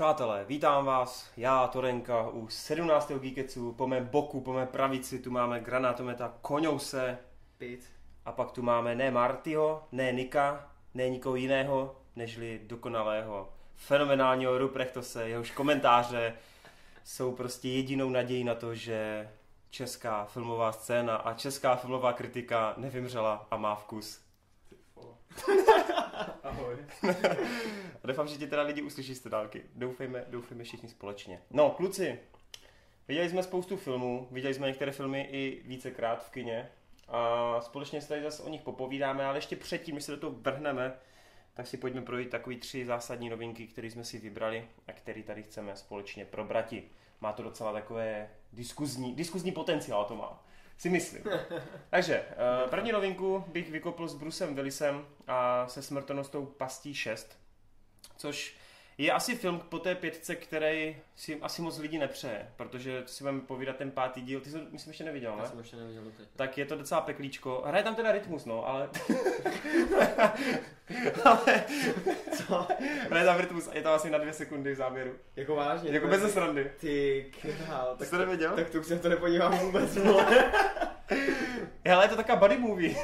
Přátelé, vítám vás, já, Torenka, u 17. Geeketsu, po mém boku, po mé pravici, tu máme granátometa Koňouse Pít. a pak tu máme ne Martyho, ne Nika, ne nikoho jiného, nežli dokonalého, fenomenálního Ruprechtose, jehož komentáře jsou prostě jedinou nadějí na to, že česká filmová scéna a česká filmová kritika nevymřela a má vkus. Ahoj. A doufám, že ti teda lidi uslyší z dálky. Doufejme, doufejme všichni společně. No, kluci, viděli jsme spoustu filmů, viděli jsme některé filmy i vícekrát v kině a společně se tady zase o nich popovídáme, ale ještě předtím, než se do toho vrhneme, tak si pojďme projít takový tři zásadní novinky, které jsme si vybrali a které tady chceme společně probrati. Má to docela takové diskuzní, diskuzní potenciál to má, si myslím. Takže, eh, první novinku bych vykopl s Brusem Willisem a se smrtonostou Pastí 6, což je asi film po té pětce, který si asi moc lidí nepřeje, protože si budeme povídat ten pátý díl, ty jsi myslím, ještě neviděl, Já ne? jsem ještě neviděl doteď. Tak je to docela peklíčko. Hraje tam teda rytmus, no, ale... ale... Co? Hraje tam rytmus a je to asi na dvě sekundy v závěru. Jako vážně? Jako bez srandy. Ty král. Ty jsi to neviděl? Tak tu se to nepodívám vůbec. Ale je to taková buddy movie.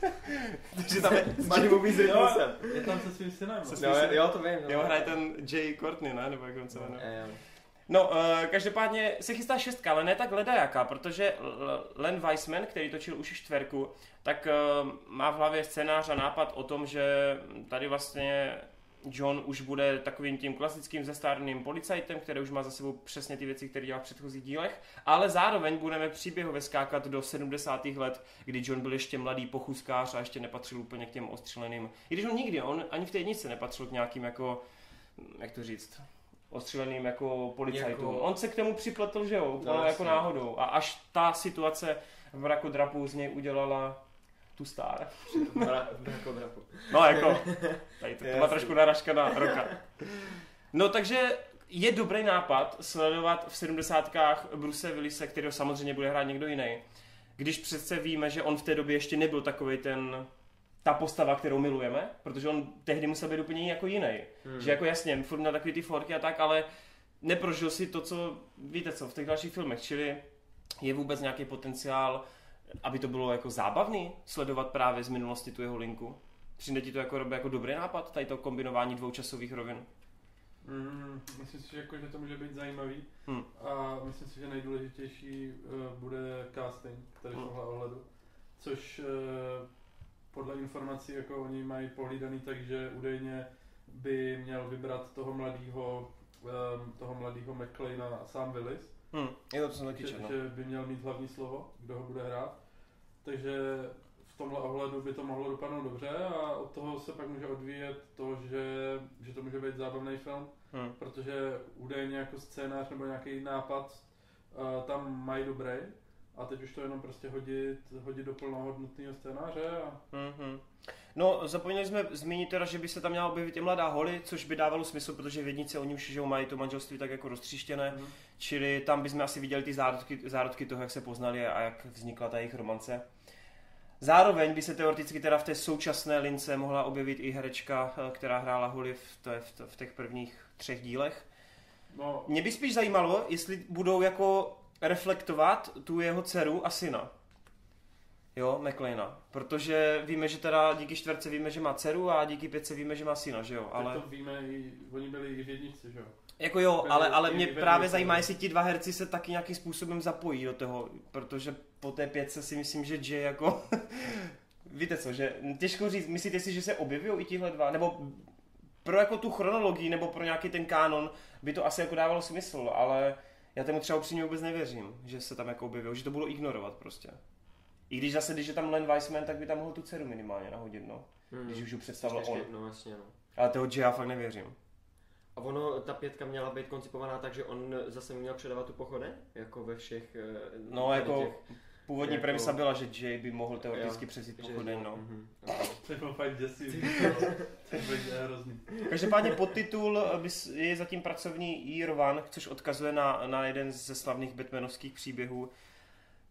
Takže tam je... Buddy movie s rytmusem. Je tam se svým synem. Se no. No, jo, to vím. No. Jo, hraje ten Jay Courtney, ne? Nebo jak on se jmenuje. Jo. No, uh, každopádně se chystá šestka, ale ne tak ledajaká, protože Len Weissman, který točil už čtverku, tak uh, má v hlavě scénář a nápad o tom, že tady vlastně John už bude takovým tím klasickým zestárným policajtem, který už má za sebou přesně ty věci, které dělal v předchozích dílech, ale zároveň budeme příběhově skákat do 70. let, kdy John byl ještě mladý pochůzkář a ještě nepatřil úplně k těm ostřeleným. I když on nikdy, on ani v té jedničce nepatřil k nějakým jako, jak to říct, ostřeleným jako policajtům. Jako- On se k tomu připletl, že jo, úplně No, jako náhodou. A až ta situace v mraku drapu z něj udělala tu star. No jako, tady to, to má trošku narážka na roka. No takže je dobrý nápad sledovat v sedmdesátkách Bruce Willise, kterého samozřejmě bude hrát někdo jiný. Když přece víme, že on v té době ještě nebyl takový ten ta postava, kterou milujeme, protože on tehdy musel být úplně jako jiný. Hmm. Že jako jasně, furt na takový ty forky a tak, ale neprožil si to, co víte co, v těch dalších filmech, čili je vůbec nějaký potenciál, aby to bylo jako zábavný sledovat právě z minulosti tu jeho linku. Přijde ti to jako, jako dobrý nápad, tady to kombinování dvou časových rovin. Mm, myslím si, že, jako, že to může být zajímavý. Hmm. A myslím si, že nejdůležitější uh, bude casting tady v Hmm. tomhle ohledu. Což uh, podle informací jako oni mají pohlídaný, takže údajně by měl vybrat toho mladého um, toho mladého McLeana Sam Willis. Hm, je to, co taky že, no. že by měl mít hlavní slovo, kdo ho bude hrát. Takže v tomhle ohledu by to mohlo dopadnout dobře a od toho se pak může odvíjet to, že, že to může být zábavný film, Hm. protože údajně jako scénář nebo nějaký nápad uh, tam mají dobrý a teď už to jenom prostě hodit, hodit do plnohodnotného scénáře a Mhm. No, zapomněli jsme zmínit teda, že by se tam měla objevit i mladá Holly, což by dávalo smysl, protože v jednice oni už že mají to manželství tak jako roztříštěné, Mhm. Čili tam bychom asi viděli ty zárodky, zárodky toho, jak se poznali a jak vznikla ta jejich romance. Zároveň by se teoreticky teda v té současné lince mohla objevit i herečka, eh, která hrála Holly v, té, v, t- v těch prvních třech dílech. no, Mě by spíš zajímalo, jestli budou jako reflektovat tu jeho dceru a syna. Jo, McLeana. Protože víme, že teda díky čtverce víme, že má dceru a díky pětce víme, že má syna, že jo? ale... To víme, oni byli i v jedničce, že jo? Jako jo, ale, ale mě právě zajímá, no. jestli ti dva herci se taky nějakým způsobem zapojí do toho, protože po té pětce si myslím, že Jay jako... Víte co, že těžko říct, myslíte si, že se objevují i tihle dva, nebo pro jako tu chronologii, nebo pro nějaký ten kánon by to asi jako dávalo smysl, ale já tomu třeba upřímně vůbec nevěřím, že se tam jako objevil, že to budou ignorovat prostě. I když zase, když je tam Len Weissman, tak by tam mohl tu dceru minimálně nahodit, no. Hmm. Když už ji představil on. No jasně, no. Ale toho Jaya fakt nevěřím. A ono, ta pětka měla být koncipovaná tak, že on zase měl předávat tu pochodeň? Jako ve všech... eh, No jako těch- původní jako- premisa byla, že Jay by mohl teoreticky Jo, pochodeň, no. mhm. To byl fakt děsivý. to byl hrozný. Každopádně podtitul eh, je zatím pracovní Year One, což odkazuje na, na jeden ze slavných Batmanovských příběhů.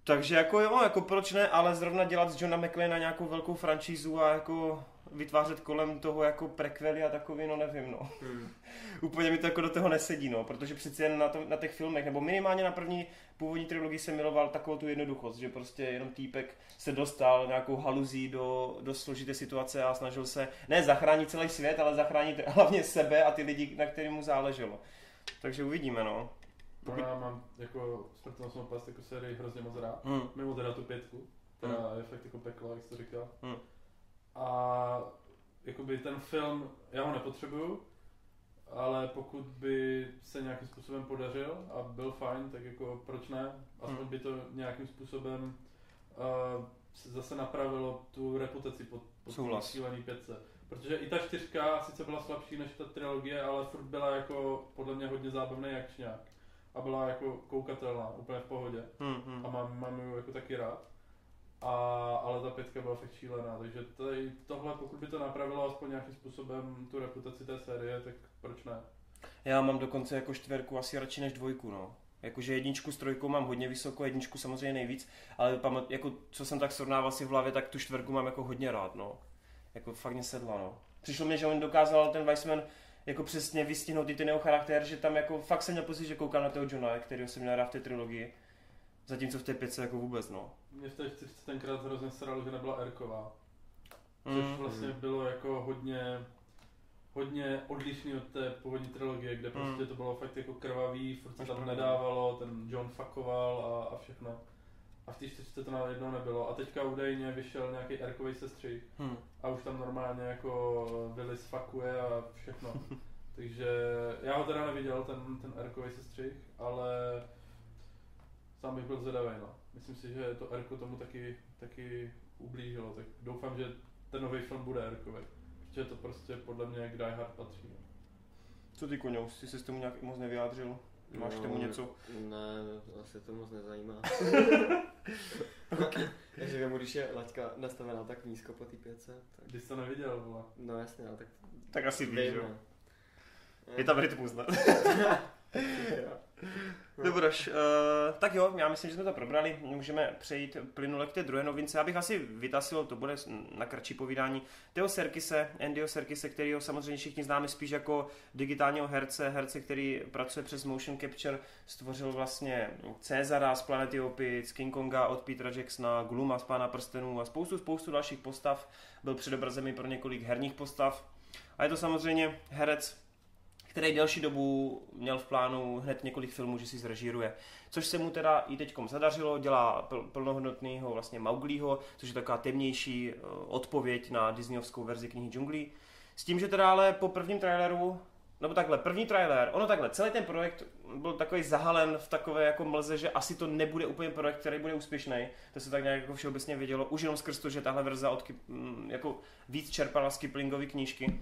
Takže jako jo, jako proč ne, ale zrovna dělat z Johna McClana nějakou velkou franšízu a jako vytvářet kolem toho jako prekvely a takový, no nevím, no. Hmm. Úplně mi to jako do toho nesedí, no, protože přeci jen na, to, na těch filmech, nebo minimálně na první původní trilogii jsem miloval takovou tu jednoduchost, že prostě jenom týpek se dostal nějakou haluzí do, do složité situace a snažil se ne zachránit celý svět, ale zachránit hlavně sebe a ty lidi, na kterým mu záleželo. Takže uvidíme, no. Pokud... No já mám jako smrtelnou past jako sérii hrozně moc rád. Hmm. Mimo teda tu pětku, která hmm. je fakt jako peklo, jak jsi to říkal. Hmm. A jakoby ten film, já ho nepotřebuju, ale pokud by se nějakým způsobem podařil a byl fajn, tak jako proč ne? Aspoň hmm. by to nějakým způsobem uh, zase napravilo tu reputaci pod, pod šílený pětce. Protože i ta čtyřka sice byla slabší než ta trilogie, ale furt byla jako podle mě hodně zábavný akčňák. A byla jako koukatelná, úplně v pohodě. Hmm, hmm. A mám, mám ji jako taky rád. A, ale ta pětka byla fakt šílená, takže tady, tohle, pokud by to napravilo aspoň nějakým způsobem tu reputaci té série, tak proč ne? Já mám dokonce jako čtverku asi radši než dvojku, no. Jakože jedničku s trojkou mám hodně vysoko, jedničku samozřejmě nejvíc, ale pamat, jako, co jsem tak srovnával si v hlavě, tak tu čtverku mám jako hodně rád, no. Jako fakt mě sedla, no. Přišlo mi, že on dokázal ten Weissman jako přesně vystihnout i ten jeho charakter, že tam jako fakt jsem měl pocit, že koukám na toho Johna, který jsem měl rád v té trilogii. Zatímco v té pětce jako vůbec, no. Mě v té čtyřce tenkrát hrozně sralo, že nebyla Erková. Což mm. vlastně mm. bylo jako hodně hodně odlišný od té původní trilogie, kde prostě mm. to bylo fakt jako krvavý, furt se tam nedávalo, ten John fakoval a, a všechno. A v té čtyřce to najednou nebylo. A teďka údajně vyšel nějaký Erkový sestřih. Hmm. A už tam normálně jako Willis fakuje a všechno. Takže já ho teda neviděl, ten, ten Erkový sestřih, ale sám bych byl zvědavý, no. Myslím si, že to Erko tomu taky, taky ublížilo, tak doufám, že ten nový film bude Erkový. Protože to prostě podle mě k Die Hard patří. No. Co ty Koňous, ty jsi s tomu nějak moc nevyjádřil? Máš no, k tomu něco? Ne, asi to moc nezajímá. Takže vemu, když je laťka nastavená tak nízko po té pětce. Tak... Když jsi to neviděl, vole. No jasně, ale tak... Tak asi víš, jo. Je tam rytmus, ne? Dobroš, uh, tak jo, já myslím, že jsme to probrali, můžeme přejít plynule k té druhé novince. Já bych asi vytasil, to bude na kratší povídání, Teo Serkise, Andyho Serkise, kterýho samozřejmě všichni známe spíš jako digitálního herce, herce, který pracuje přes motion capture, stvořil vlastně Cezara z Planety Opic, King Konga od Petra Jacksona, Gluma z Pána prstenů a spoustu, spoustu dalších postav. Byl předobrazem i pro několik herních postav. A je to samozřejmě herec, který delší dobu měl v plánu hned několik filmů, že si zrežíruje. Což se mu teda i teď zadařilo, dělá pl- plnohodnotného vlastně Mauglího, což je taková temnější uh, odpověď na Disneyovskou verzi knihy džunglí. S tím, že teda ale po prvním traileru nebo takhle, první trailer, ono takhle, celý ten projekt byl takový zahalen v takové jako mlze, že asi to nebude úplně projekt, který bude úspěšný. To se tak nějak jako všeobecně vědělo, už jenom skrz to, že tahle verze od, jako víc čerpala z Kiplingovy knížky.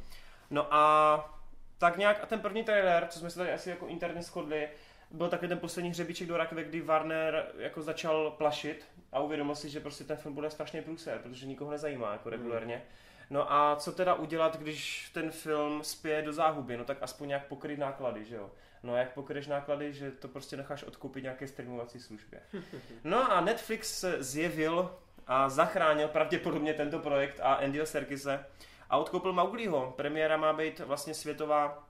No a tak nějak a ten první trailer, co jsme se tady asi jako interně shodli, byl takový ten poslední hřebíček do rakve, kdy Warner jako začal plašit a uvědomil si, že prostě ten film bude strašně průser, protože nikoho nezajímá jako hmm. regulérně. No a co teda udělat, když ten film spěje do záhuby? No tak aspoň nějak pokryt náklady, že jo? No a jak pokryješ náklady, že to prostě necháš odkoupit nějaké streamovací službě. No a Netflix se zjevil a zachránil pravděpodobně tento projekt a Andyho Serkise a odkoupil Maugliho. Premiéra má být vlastně světová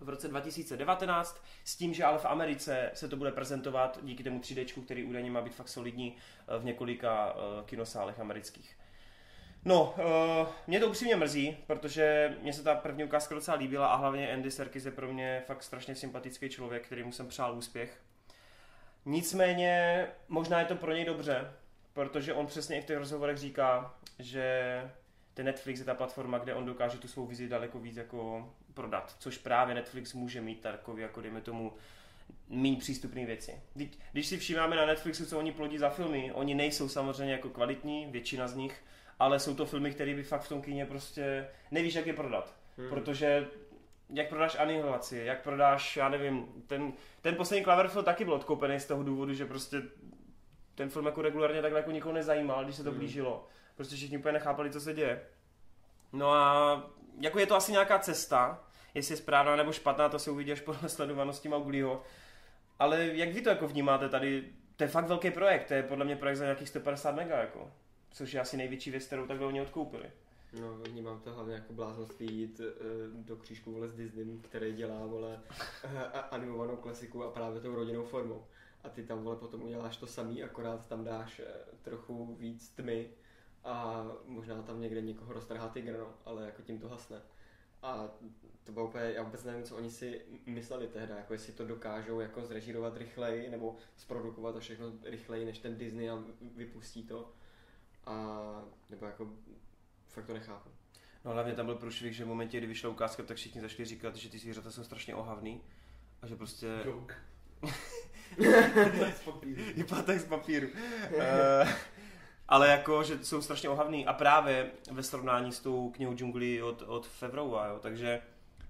v roce 2019, s tím, že ale v Americe se to bude prezentovat díky tomu 3D, který údajně má být fakt solidní eh, v několika uh, kinosálech amerických. No, uh, mě to upřímně mrzí, protože mě se ta první ukázka docela líbila a hlavně Andy Serkis je pro mě fakt strašně sympatický člověk, kterýmu jsem přál úspěch. Nicméně, možná je to pro něj dobře, protože on přesně i v těch rozhovorech říká, že ten Netflix je ta platforma, kde on dokáže tu svou vizi daleko víc jako prodat, což právě Netflix může mít takový, jako dejme tomu, méně přístupné věci. Když si všímáme na Netflixu, co oni plodí za filmy, oni nejsou samozřejmě jako kvalitní, většina z nich, ale jsou to filmy, které by fakt v tom kyně prostě nevíš, jak je prodat. Hmm. Protože jak prodáš Anihilaci, jak prodáš, já nevím, ten, ten poslední Cloverfield taky byl odkoupený z toho důvodu, že prostě ten film jako regulárně takhle jako nikoho nezajímal, když se to hmm. blížilo. Prostě všichni úplně nechápali, co se děje. No a jako je to asi nějaká cesta, jestli je správná nebo špatná, to se uvidí až podle sledovanosti Maugliho. Ale jak vy to jako vnímáte tady? To je fakt velký projekt, to je podle mě projekt za nějakých 150 mega, jako. Což je asi největší věc, kterou takhle oni odkoupili. No, vnímám to hlavně jako bláznost jít uh, do křížku vole s Disney, který dělá vole uh, animovanou klasiku a právě tou rodinnou formou. A ty tam vole potom uděláš to samý, akorát tam dáš uh, trochu víc tmy a možná tam někde někoho roztrhá tygr, no, ale jako tím to hasne. A to bylo úplně, já vůbec nevím, co oni si mysleli tehdy, jako jestli to dokážou jako zrežírovat rychleji, nebo zprodukovat to všechno rychleji než ten Disney a vypustí to. A, nebo jako, fakt to nechápu. No hlavně tam byl průšvih, že v momentě, kdy vyšla ukázka, tak všichni začali říkat, že ty zvířata jsou strašně ohavný. A že prostě... Joke. z papíru. Je pátek z papíru. uh, ale jako, že jsou strašně ohavný. A právě ve srovnání s tou knihou džunglí od, od Fevrova, jo, takže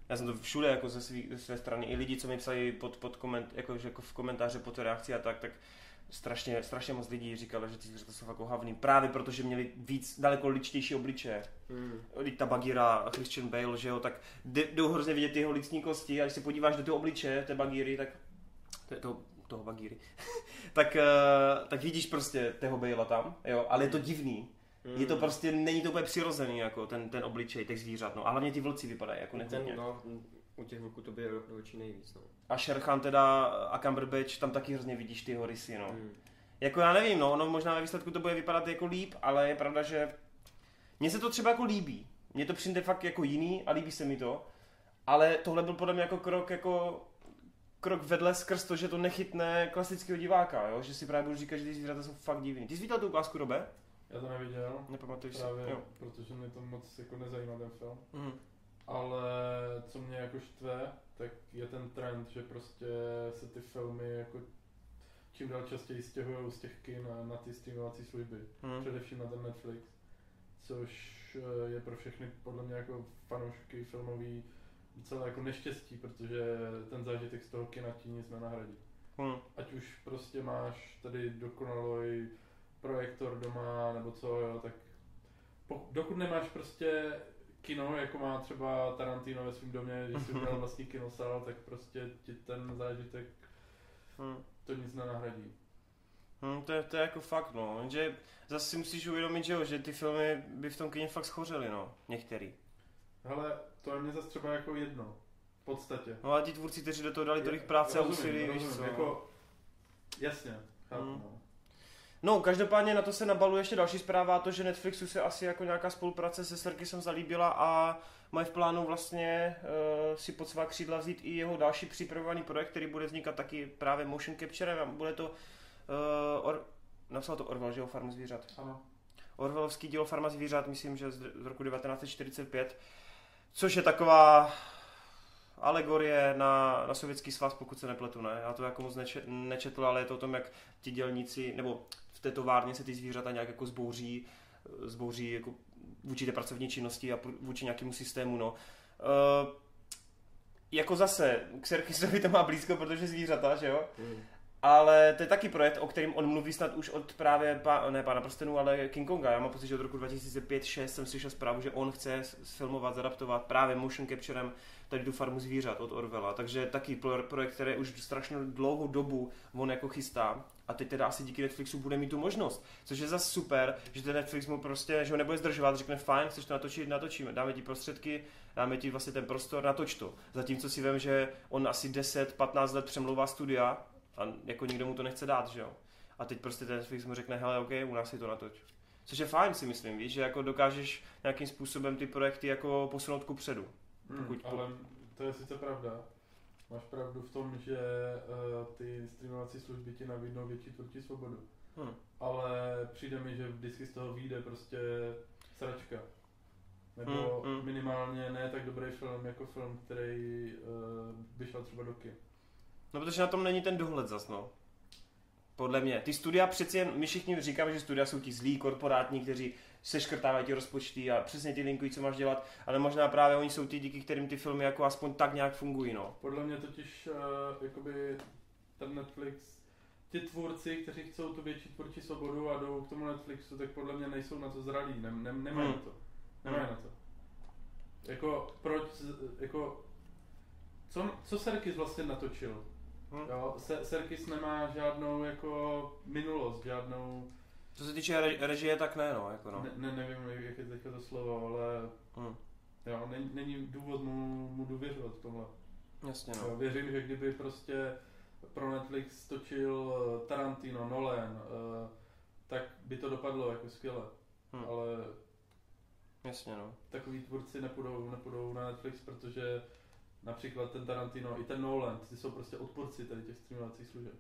já jsem to všude jako ze, svý, ze své strany, i lidi, co mi psali pod, pod koment, jako, že jako v komentáře pod reakci a tak, tak strašně, strašně moc lidí říkalo, že ty zvířata jsou fakt ohavný, právě protože měli víc, daleko ličtější obličeje. Hmm. Ta Bagira, Christian Bale, že jo, tak jdou hrozně vidět ty jeho lidský kosti. A když se podíváš do toho obličeje té Bagiry, tak to je toho, toho Bagiry, tak, uh, tak vidíš prostě tého Bale tam, jo, ale je to divný. Je to prostě, není to úplně přirozený, jako ten, ten obličej těch zvířat, no. A hlavně ty vlci vypadají jako nechutně. Ten, no, u těch vlků to by do, očí nejvíc, no. A Sherkhan teda a Cumberbatch, tam taky hrozně vidíš ty rysy, no. Hmm. Jako já nevím, no, no možná ve výsledku to bude vypadat jako líp, ale je pravda, že mně se to třeba jako líbí. Mně to přijde fakt jako jiný a líbí se mi to. Ale tohle byl podle mě jako krok jako krok vedle skrz to, že to nechytne klasického diváka, jo? že si právě budu říkat, že ty zvířata jsou fakt divný. Ty jsi viděl tu ukázku, Robe? Já to neviděl, Nepamatuješ si? právě, Jo. protože mě to moc jako nezajímá ten film. Mhm. Ale co mě jako štve, tak je ten trend, že prostě se ty filmy jako čím dál častěji stěhují z těch kin na, na ty streamovací služby. Mhm. Především na ten Netflix. Což eh, je pro všechny podle mě jako fanoušky filmový docela jako neštěstí, protože ten zážitek z toho kina ti nic nenahradí. Mhm. Ať už prostě máš tady dokonalý projektor doma nebo co, jo, tak po, dokud nemáš prostě kino, jako má třeba Tarantino ve svém domě, že si udělal vlastní kinosál, tak prostě ti ten zážitek Mhm. to nic nenahradí. Hmm, to, je, to je jako fakt, no. Jenže zase si musíš uvědomit, že, jo, že ty filmy by v tom kině fakt schořely, no. Některý. Hele, to je mě zase třeba jako jedno. V podstatě. No a ti tvůrci, kteří do toho dali tolik práce a Rozumím, úsilí, víš co. Jako, jasně, chápu, Hmm. no. No, každopádně na to se nabaluje ještě další zpráva, a to, že Netflixu se asi jako nějaká spolupráce se Serkisem zalíbila a mají v plánu vlastně uh, si pod svá křídla vzít i jeho další připravovaný projekt, který bude vznikat taky právě motion capturem a bude to, uh, or, napsal to Orwell, že jo, Farmu zvířat. Ano. Orwellovský dílo Farma zvířat, myslím, že z z roku 1945, což je taková alegorie na, na sovětský svaz, pokud se nepletu, ne? Já to jako moc neče, nečetl, ale je to o tom, jak ti dělníci, nebo v té továrně se ty zvířata nějak jako zbouří, zbouří jako vůči té pracovní činnosti a vůči nějakému systému, no. Uh, jako zase, k Serkisovi to má blízko, protože zvířata, že jo? Hmm. Ale to je taky projekt, o kterém on mluví snad už od právě, pá, ne pána prstenů, ale King Konga. Já mám pocit, že od roku 2005-2006 jsem slyšel zprávu, že on chce sfilmovat, zadaptovat právě motion capturem tady tu farmu zvířat od Orwella. Takže taky pro- projekt, který už strašně dlouhou dobu on jako chystá. A teď teda asi díky Netflixu bude mít tu možnost. Což je zase super, že ten Netflix mu prostě, že ho nebude zdržovat, řekne fajn, chceš to natočit, natočíme, dáme ti prostředky, dáme ti vlastně ten prostor, natoč to. Zatímco si vím, že on asi 10-15 let přemlouvá studia a jako nikdo mu to nechce dát, že jo. A teď prostě ten Netflix mu řekne, hele, OK, u nás si to natoč. Což je fajn, si myslím, víš, že jako dokážeš nějakým způsobem ty projekty jako posunout ku předu. Hmm, Pokud- ale to je sice pravda. Máš pravdu v tom, že uh, ty streamovací služby ti nabídnou větší tvůrčí svobodu. Hm. Ale přijde mi, že vždycky z toho vyjde prostě sračka. Nebo Hmm, hmm. minimálně ne tak dobrý film jako film, který uh, by šel třeba do kin. No, protože na tom není ten dohled zas, no. Podle mě. Ty studia přeci jen, my všichni říkáme, že studia jsou ti zlí, korporátní, kteří seškrtávají ti rozpočty a přesně ty linkují, co máš dělat, ale možná právě oni jsou ty, díky kterým ty filmy jako aspoň tak nějak fungují, no. Podle mě totiž uh, jakoby ten Netflix, ti tvůrci, kteří chcou tu větší tvůrčí svobodu a jdou k tomu Netflixu, tak podle mě nejsou na to zralí, ne, ne, nemají Hmm. na to. Nemají Hmm. na to. Jako, proč, jako, co, co Serkis vlastně natočil? Hm. Jo, Se, Serkis nemá žádnou jako minulost, žádnou, Co se týče re- režie, tak ne, no, jako no. Ne, ne, nevím, jak je teďka to slovo, ale Hm. jo, není, není důvod mu, mu důvěřovat v tomhle. Jasně, Jo, no. věřím, že kdyby prostě pro Netflix točil eh, Tarantino, Nolan, eh, tak by to dopadlo jako skvěle. Hm. Ale Jasně, no. takový tvůrci nepůjdou, nepůjdou na Netflix, protože například ten Tarantino i ten Nolan, ty jsou prostě odporci tady těch streamovacích služeb.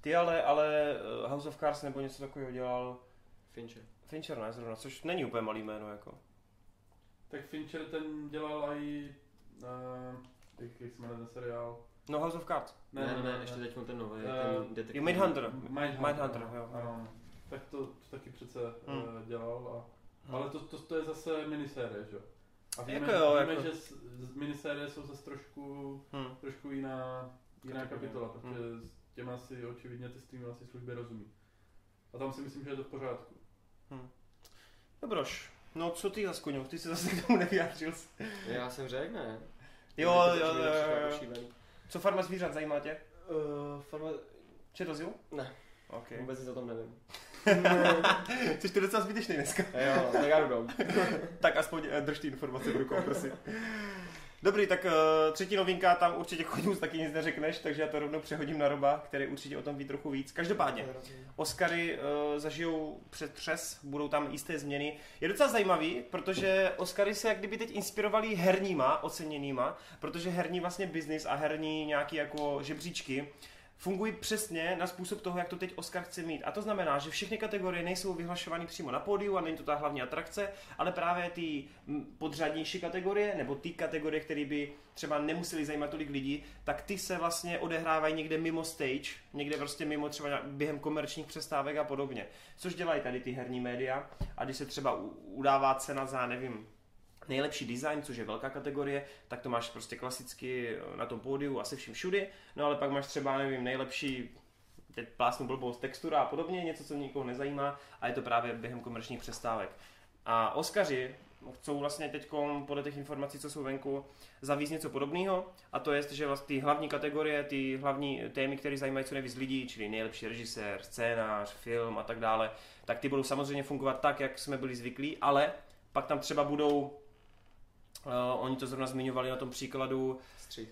Ty ale, ale eh, House of Cards nebo něco takového dělal Fincher. Fincher, ne, zrovna, což není úplně malý jméno, jako. Tak Fincher ten dělal i, uh, jak, jak se jmenuje ten seriál? No, House of Cards. Ne, ne, ne, ještě teď ten nový, Eh, ten detektiv. Mindhunter. Mindhunter, Mindhunter, jo. ano. Tak to, to taky přece Hmm. uh, dělal, a, Hm. ale to, to, to je zase minisérie, že jo? A víme, Jako jo, víme jako- že s, z minisérie jsou zase trošku, Hm. trošku jiná, jiná Kategorie. kapitola, protože s těma si očividně ty streamovací služby rozumí. A tam si myslím, že je to v pořádku. Dobroš. No, co ty zas, Koňo? Ty se zase k tomu nevyjádřil. Já jsem řekl, ne? Jo, jo, to jo, jo. Co farma zvířat, zajímá tě? Uh, farma... Četl jsi? Ne. OK. Vůbec nic o tom nevím. Jsi to docela zbytečný dneska. jo, tak já jdu tak aspoň eh, drž ty informace v rukou, prosím. Dobrý, tak uh, třetí novinka, tam určitě chodím, taky nic neřekneš, takže já to rovnou přehodím na Roba, který určitě o tom ví trochu víc. Každopádně, Oscary uh, zažijou před přes, budou tam jisté změny. Je docela zajímavý, protože Oscary se jak kdyby teď inspirovali herníma oceněnýma, protože herní vlastně biznis a herní nějaký jako žebříčky fungují přesně na způsob toho, jak to teď Oscar chce mít. A to znamená, že všechny kategorie nejsou vyhlašovány přímo na pódiu a není to ta hlavní atrakce, ale právě ty podřadnější kategorie, nebo ty kategorie, které by třeba nemuseli zajímat tolik lidí, tak ty se vlastně odehrávají někde mimo stage, někde prostě mimo třeba během komerčních přestávek a podobně. Což dělají tady ty herní média. A když se třeba udává cena za, nevím, nejlepší design, což je velká kategorie, tak to máš prostě klasicky eh, na tom pódiu asi vším všudy, no ale pak máš třeba, nevím, nejlepší teď plásnu blbost, textura a podobně, něco, co nikoho nezajímá a je to právě během komerčních přestávek. A Oscaři chcou vlastně teď podle těch informací, co jsou venku, zavízt něco podobného a to je, že vlastně ty hlavní kategorie, ty hlavní témy, které zajímají co nejvíc lidí, čili nejlepší režisér, scénář, film a tak dále, tak ty budou samozřejmě fungovat tak, jak jsme byli zvyklí, ale pak tam třeba budou Uh, oni to zrovna zmiňovali na tom příkladu Střih.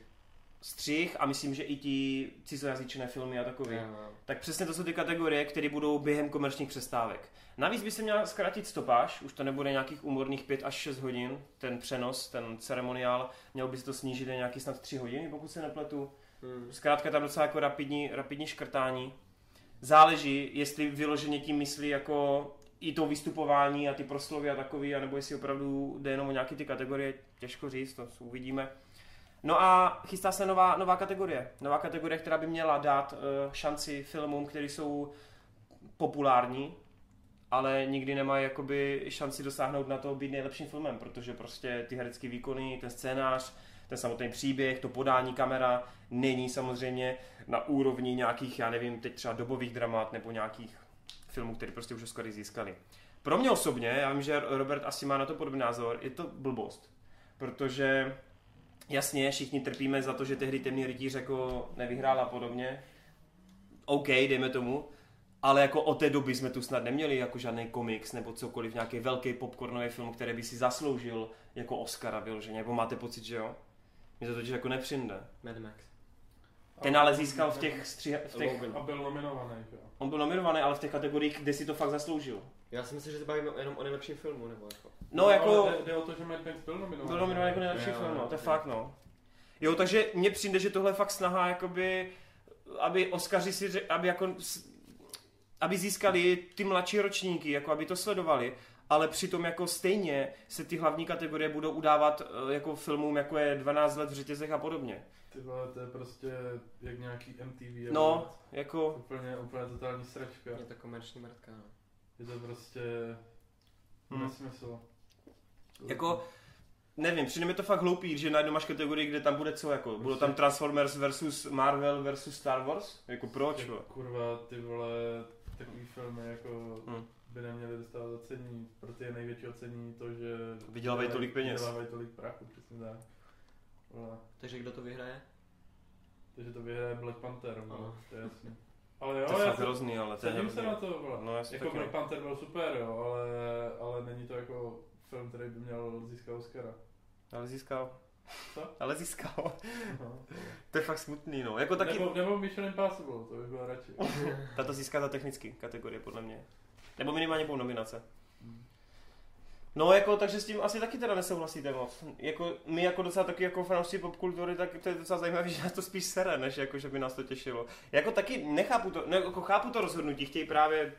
střih a myslím, že i ti cizojazyčné filmy a takový. Jo, jo. Tak přesně to jsou ty kategorie, které budou během komerčních přestávek. Navíc by se měla zkrátit stopáž, už to nebude nějakých úmorných 5 až 6 hodin, ten přenos, ten ceremoniál, měl by se to snížit na nějaký snad 3 hodiny, pokud se nepletu. Hmm. Zkrátka tam docela jako rapidní, rapidní škrtání. Záleží, jestli vyloženě tím myslí jako i to vystupování a ty proslovy a takový, anebo jestli opravdu jde jenom o nějaké ty kategorie, těžko říct, to uvidíme. No a chystá se nová, nová kategorie. Nová kategorie, která by měla dát uh, šanci filmům, které jsou populární, ale nikdy nemají jakoby šanci dosáhnout na to být nejlepším filmem, protože prostě ty herecké výkony, ten scénář, ten samotný příběh, to podání kamera není samozřejmě na úrovni nějakých, já nevím, teď třeba dobových dramat nebo nějakých filmů, které prostě už Oscary získali. Pro mě osobně, já vím, že Robert asi má na to podobný názor, je to blbost. Protože jasně, všichni trpíme za to, že tehdy Temný rytíř jako nevyhrál a podobně. OK, dejme tomu. Ale jako od té doby jsme tu snad neměli jako žádný komiks nebo cokoliv, nějaký velký popcornový film, který by si zasloužil jako Oscara vyloženě. Nebo máte pocit, že jo? Mě to totiž jako nepřinde. Mad Max. Ten ale získal v těch, stři- v těch. A byl nominovaný, jo. On byl nominovaný, ale v těch kategoriích, kde si to fakt zasloužil. Já si myslím, že se bavíme jenom o nejlepším filmu, nebo jako... No, jako ale jde, jde, o to, že Mad Max byl nominovaný. byl nominovaný jako nejlepší Jo, film, no, to je jo. fakt, no. Jo, takže mně přijde, že tohle je fakt snaha, jakoby, aby Oscaři si, ře- aby jako, aby získali ty mladší ročníky, jako aby to sledovali, ale přitom jako stejně se ty hlavní kategorie budou udávat eh, jako filmům, jako je 12 let v řetězech a podobně. Ty vole, to je prostě jak nějaký MTV. No, Awards. jako, Úplně, úplně totální sračka. Je to komerční mrtka, no. Je to prostě Hmm. nesmysl. jako, nevím, přijde mi to fakt hloupý, že najednou máš kategorii, kde tam bude co, jako, budou tam Transformers versus Marvel versus Star Wars, jako proč, Ty, jo? kurva, ty vole, takový filmy jako Hmm. by neměly dostávat ocenění. Pro ty je největší ocenění to, že Vydělávají tolik peněz. Vydělávají tolik prachu, přesně tak. Vole. Takže kdo to vyhraje? Takže to vyhraje Black Panther, vole, Ano. to je jasný. Ale jo, To je se, hrozný, ale to je sadím se hrozný. na to, vole. No, Jako Black no. Panther byl super, jo, ale, ale není to jako film, který by měl získat Oscara. Ale získal. Co? Ale získal. No. To je fakt smutný, no. Jako taky, Nebo, nebo Mission Impossible, to bych byl radši. tato získá za technický kategorie, podle mě. Nebo minimálně půl nominace. No jako, takže s tím asi taky teda nesouhlasíte moc. Jako, my jako docela taky jako fanoušci popkultury, tak to je docela zajímavé, že nás to spíš sere, než jako, že by nás to těšilo. Jako taky nechápu to, ne, jako chápu to rozhodnutí, chtějí právě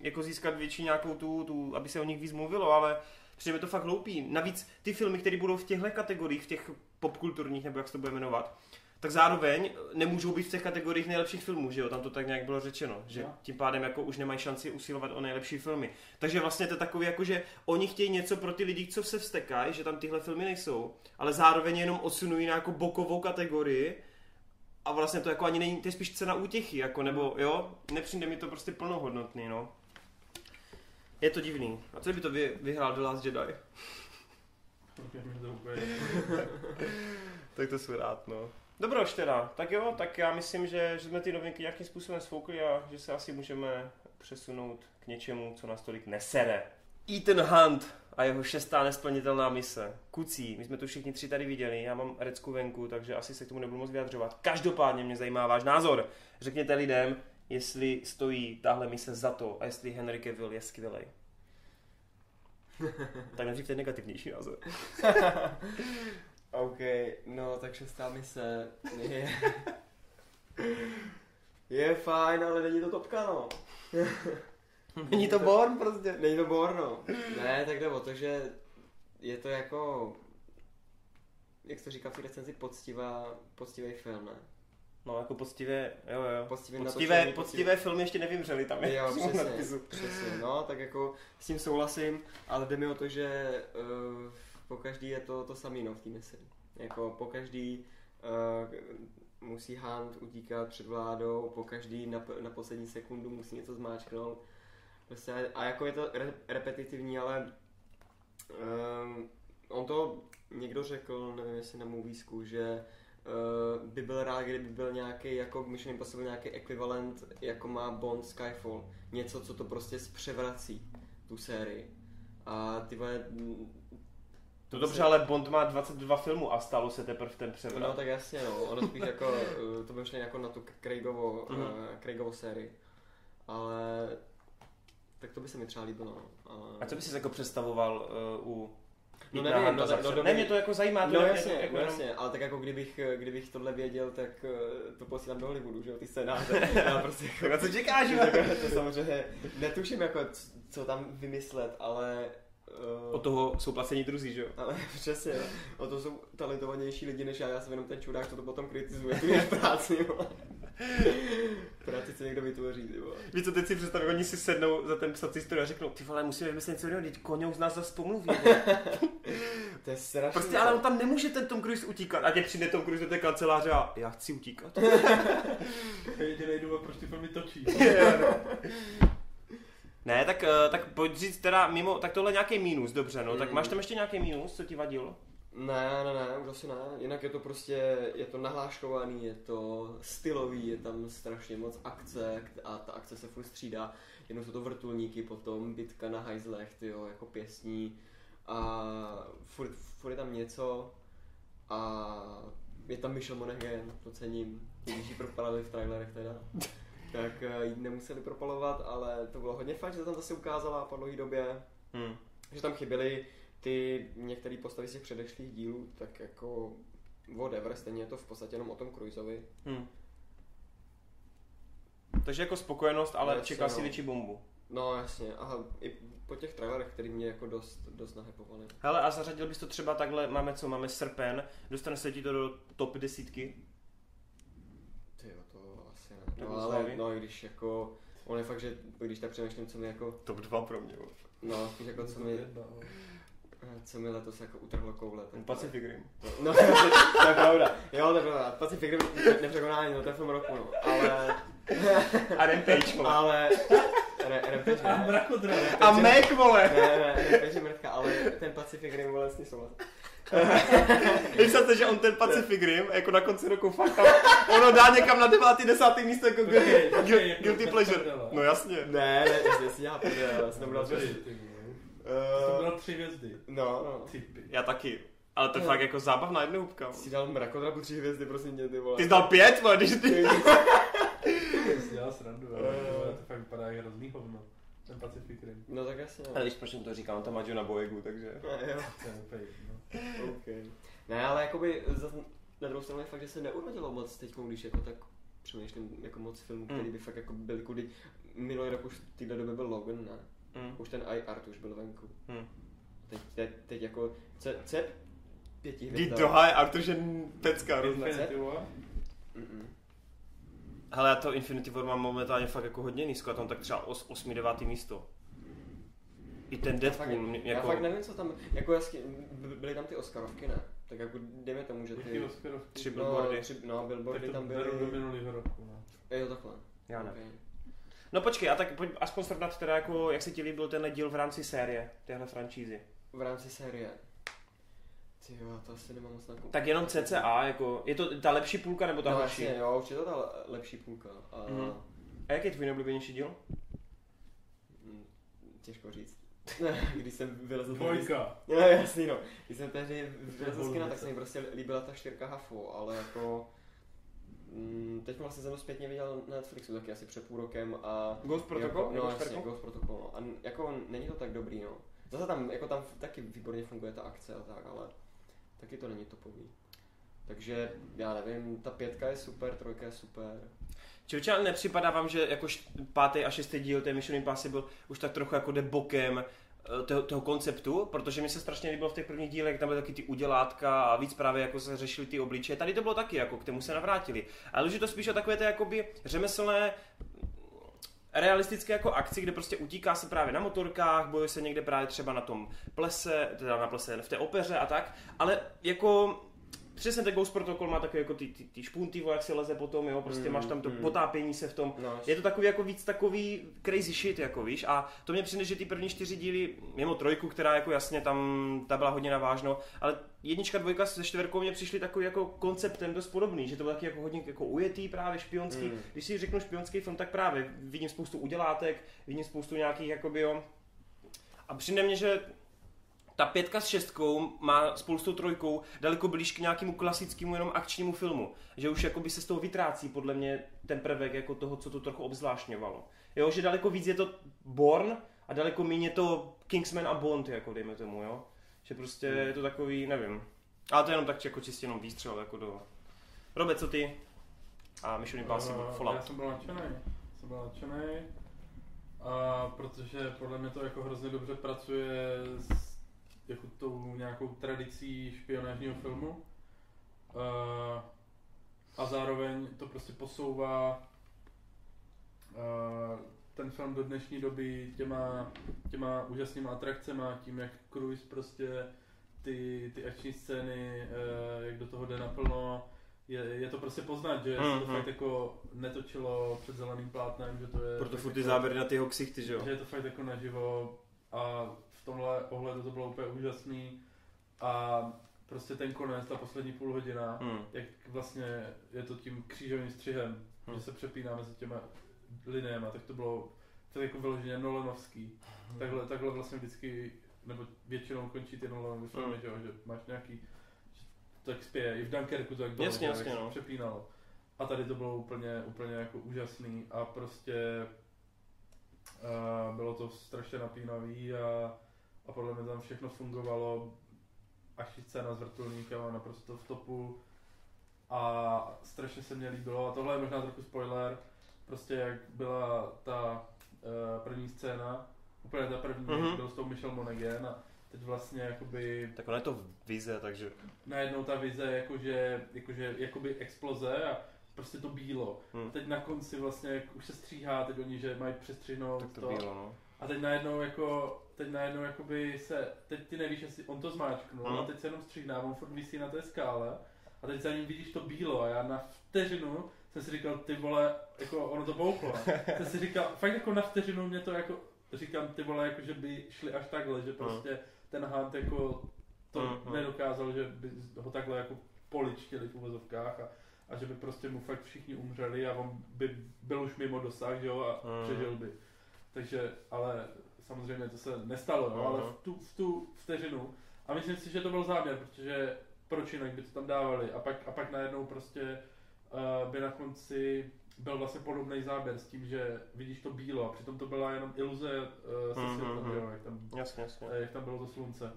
jako získat větší nějakou tu, tu, aby se o nich víc mluvilo, ale přijde to fakt hloupý. Navíc ty filmy, které budou v těchto kategoriích, v těch popkulturních, nebo jak se to bude jmenovat, tak zároveň nemůžou být v těch kategoriích nejlepších filmů, že jo? Tam to tak nějak bylo řečeno, že No. tím pádem jako už nemají šanci usilovat o nejlepší filmy. Takže vlastně to je takový, jako že oni chtějí něco pro ty lidi, co se vstekají, že tam tyhle filmy nejsou, ale zároveň jenom odsunují na jako bokovou kategorii a vlastně to jako ani není, to je spíš cena útěchy, jako nebo jo, nepřijde mi to prostě plnohodnotný, no. Je to divný. A co by to vy, vyhrál The Last Jedi? Tak to jsem rád, no. Dobroš teda, tak jo, tak já myslím, že, že jsme ty novinky nějakým způsobem svoukli a že se asi můžeme přesunout k něčemu, co nás tolik nesere. Ethan Hunt a jeho šestá nesplnitelná mise. Kucí, my jsme to všichni tři tady viděli, já mám Recku venku, takže asi se k tomu nebudu moc vyjadřovat. Každopádně mě zajímá váš názor. Řekněte lidem, jestli stojí tahle mise za to a jestli Henry Cavill je skvělý. tak nejdřív ten negativnější názor. OK, no tak šestá mise je... je fajn, ale není to topka, no. Není to Born prostě. Není to Borno. Ne, tak jde o to, že je to jako... Jak se to říká v té recenzi, poctivá, poctivý film, ne? No, jako poctivě, jo, jo. Poctivě Poctivé, natočený, poctivé filmy ještě nevymřely, tam je Jo, přesně, přesně, no, tak jako s tím souhlasím, ale jde mi o to, že uh, po každý je to to samý, no, v té misi. Jako po každý uh, musí Hunt utíkat před vládou, po každý na, na poslední sekundu musí něco zmáčknout. Prostě, a jako je to re, repetitivní, ale um, on to někdo řekl, nevím jestli na Moviesku, že uh, by byl rád, kdyby byl nějaký jako Mission Impossible nějaký ekvivalent, jako má Bond Skyfall. Něco, co to prostě zpřevrací, tu sérii. A ty vole, To dobře, ale Bond má 22 filmů a stalo se teprve ten převrat. No tak jasně, no. Ono spíš jako, eh, to by šlo jako na tu Craigovo, Mhm. uh, Craigovo sérii. Ale tak to by se mi třeba líbilo, no. Ale... A co bys si jako představoval uh, u No nevím, no no dobrý. Ne, mě to jako zajímá. To No jasně, jako no jenom- jasně, ale tak jako kdybych, kdybych tohle věděl, tak to posílám do Hollywoodu, že jo, ty scénáře. Já prostě Tak a co čekáš? jako, to, to samozřejmě netuším jako, co tam vymyslet, ale... Uh, Od toho jsou placení druzí, že jo? Ale přesně, o to jsou talentovanější lidi než já, já jsem jenom ten čurák, co to potom kritizuje, tu jejich práci, vole. Práci se někdo vytvoří, ty vole. Víš co, teď si představit, oni si sednou za ten psací stroj a řeknou, ty vole, musíme vymyslet něco jiného, teď koňou z nás zase pomluví. vole." To je strašné. Prostě, ale on tam nemůže ten Tom Cruise utíkat. A tě přijde Tom Cruise do té kanceláře a já chci utíkat. Jediný důvod, proč ty filmy točí. Ne, tak, eh, tak pojď říct teda mimo, tak tohle nějaký mínus, dobře, no. Tak Mm. máš tam ještě nějaký mínus, co ti vadilo? Ne, ne, ne, už asi ne. Jinak je to prostě, je to nahláškovaný, je to stylový, je tam strašně moc akce a ta akce se furt střídá. Jednou jsou to vrtulníky, potom bitka na hajzlech, tyjo, jako pěsní a furt, furt je tam něco a je tam Michelle Monaghan, to cením, když ji propalili v trailerech teda. Tak eh, ji nemuseli propalovat, ale to bylo hodně fajn, že to tam zase ukázala po dlouhé době Hm. že tam chyběly ty některé postavy z těch předešlých dílů, tak jako whatever, stejně je to v podstatě jenom o tom Cruiseovi. Hm. Takže jako spokojenost, ale Jasně, čekal si no. větší bombu. No jasně, aha, i po těch trailerech, který mě jako dost, dost nahypovaly. Hele, a zařadil bys to třeba takhle, máme co, máme srpen, dostane se ti to do top desítky? Ty jo, to asi ne. To No, ale no, i když jako, on je fakt, že když tak přemýšlím, co mi jako, Top 2 pro mě. no, spíš jako, co mi, co mi letos jako utrhlo koule. tak- Pacific Rim. No, to je pravda. Jo, to je pravda. Pacific Rim ne- nepřekonání, no, to je film roku, no. Ale, A Rampage, vole. ale, re, Rampage, A ne. mrakodrap. A Mac, vole! Ne, ne, Rampage je mrtka, ale ten Pacific Rim vole s ní souhlas. Představte, že on ten Pacific Rim, jako na konci roku fakt tam, ono dá někam na devátý, desátý místo jako guilty, guilty, jako guilty pleasure. No jasně. Ne, ne, ne, si já jsem vole. To bylo tři hvězdy. no, no. Já taky. Ale to je fakt jako zábavná jednohubka. Jsi dal mrakodrapu tři hvězdy, prosím tě, ty vole. Ty jsi dal pět, vole, když ty... Jsi dělal srandu, ale Eh. to- to fakt vypadá jak hrozný hovno. Ten Pacific Rim. No tak jasně. Ale když proč mu to říkám, on tam má na Boegu, takže... No, jo. To je úplně jedno. Okay. Ne, ale jakoby zas na druhou stranu je fakt, že se neurodilo moc teď, když jako tak přemýšlím jako moc filmů, který Mm. by fakt jako byly kudy. Minulý rok už v téhle době byl Logan, ne? Mm. Už ten I Art už byl venku. Mm. Teď, teď, teď jako, co, co je pěti Ty hvězda? doha je Arthur, že pecka War? Mm-mm. Hele, já to Infinity War mám momentálně fakt jako hodně nízko, a tam tak třeba 8. 9. místo. I ten Já fakt, Deadpool, mě- já jako... fakt nevím, co tam, jako jasně, by- byly tam ty Oscarovky, ne? Tak jako dejme tomu, že ty, Oscarovky? Tři no, billboardy. tři, no, Tak billboardy to tam do byly, minulého roku. No. jo takhle. Já ne. Okay. No počkej, a tak pojď aspoň srovnat teda jako, jak se ti líbil tenhle díl v rámci série, téhle franšízy. V rámci série. Ty jo, to asi nemám moc na Tak jenom CCA, jako, je to ta lepší půlka nebo ta no, horší? jasně, jo, určitě ta le- lepší půlka. A, Mhm. A jaký je tvůj nejoblíbenější díl? mm, Těžko říct. Když jsem vylezl z Dvojka. No jasný no. Když jsem tehdy vylezl z kina, tak se mi prostě líbila ta čtyřka Hafu, ale jako... Mm, teď vlastně jsem to zpětně viděl na Netflixu taky asi před půl rokem a... Ghost Protocol? Jako, no Jako jasně? Ghost Protocol. No. A jako není to tak dobrý, no. Zase tam, jako tam taky výborně funguje ta akce a tak, ale taky to není topový. Takže já nevím, ta pětka je super, trojka je super. Čili ale nepřipadá vám, že jako pátý a šestý díl té Mission Impossible už tak trochu jako jde bokem eh, toho, toho konceptu, protože mi se strašně líbilo v těch prvních dílech, tam byly taky ty udělátka a víc právě jako se řešili ty obličeje. Tady to bylo taky, jako k tomu se navrátili. Ale už je to spíš o takové té jakoby řemeslné realistické jako akci, kde prostě utíká se právě na motorkách, bojuje se někde právě třeba na tom plese, teda na plese, v té opeře a tak, ale jako Přesně ten Ghost Protocol má takové jako ty, ty, ty špunty, jak se leze potom, jo, prostě Mm, máš tam to mm. potápění se v tom, No, je to takový jako víc takový crazy shit, jako víš, a to mě přijde, že ty první čtyři díly, mimo trojku, která jako jasně tam, ta byla hodně navážno, ale jednička, dvojka se čtverkou mě přišly takový jako konceptem dost podobný, že to bylo taky jako hodně jako ujetý právě špionský, Mm. když si řeknu špionský film, tak právě vidím spoustu udělátek, vidím spoustu nějakých jakoby jo, a přijde mě, že ta pětka s šestkou má spolu s tou trojkou daleko blíž k nějakému klasickému jenom akčnímu filmu. Že už jakoby se z toho vytrácí podle mě ten prvek jako toho, co to trochu obzvláštňovalo. Jo, že daleko víc je to Born a daleko méně to Kingsman a Bond, jako dejme tomu, jo. Že prostě je to takový, nevím. Ale to je jenom tak jako čistě jenom výstřel jako do... Robe, co ty? A Mission Impossible, Já Fallout. jsem byl nadšený. Jsem byl nadšený. A protože podle mě to jako hrozně dobře pracuje s jako tou nějakou tradicí špionážního filmu. Uh, a zároveň to prostě posouvá uh, ten film do dnešní doby těma, těma úžasnýma atrakcema, tím jak Cruise prostě ty, ty akční scény, uh, jak do toho jde naplno, je, je to prostě poznat, že se to Mhm. fakt jako netočilo před zeleným plátnem, že to je... Proto furt ty jako- záběry na ty jeho ksichty, že jo. že je to fakt jako naživo a v tomhle ohledu to bylo úplně úžasný a prostě ten konec, ta poslední půl hodina, Hmm. jak vlastně je to tím křížovým střihem, Hmm. že se přepíná mezi těma liniemi, tak to bylo to jako vyloženě Nolanovský. Takhle, takhle vlastně vždycky, nebo většinou končí ty Nolanovy filmy, Hmm. že, máš nějaký, že to tak spěje, i v Dunkerku to tak bylo, Jasně, jasně, no. přepínalo. A tady to bylo úplně, úplně jako úžasný a prostě uh, bylo to strašně napínavý a, a podle mě tam všechno fungovalo až i scéna s vrtulníkem a naprosto v topu a strašně se mě líbilo a tohle je možná trochu spoiler, prostě jak byla ta uh, první scéna, úplně ta první, Mhm. mm-hmm. byl s tou Michelle Monaghan a teď vlastně jakoby Tak ono je to vize, takže... najednou ta vize jakože, jakože jakoby exploze a prostě to bílo. Hmm. Teď na konci vlastně, jak už se stříhá, teď oni, že mají přestřihnout Tak to, to. bylo, no. A teď najednou jako, teď najednou jakoby se, teď ty nevíš, jestli on to zmáčknul, Mhm. a teď se jenom stříhná, on furt visí na té skále a teď za ním vidíš to bílo a já na vteřinu jsem si říkal, ty vole, jako ono to bouchlo. jsem si říkal, fakt jako na vteřinu mě to jako, říkám, ty vole, jako že by šli až takhle, že prostě ten Hunt jako to Mhm. nedokázal, že by ho takhle jako poličtili v uvozovkách a, a že by prostě mu fakt všichni umřeli a on by byl už mimo dosah, jo, a Mhm. přežil by. Takže, ale samozřejmě to se nestalo, no, ale Mhm. v tu, v tu vteřinu. A myslím si, že to byl záměr, protože proč jinak by to tam dávali. A pak, a pak najednou prostě uh, by na konci byl vlastně podobný záběr s tím, že vidíš to bílo a přitom to byla jenom iluze uh, se Mhm, světlem, mhm. jo, jak tam Jasně, jasně. eh, jak tam bylo to slunce.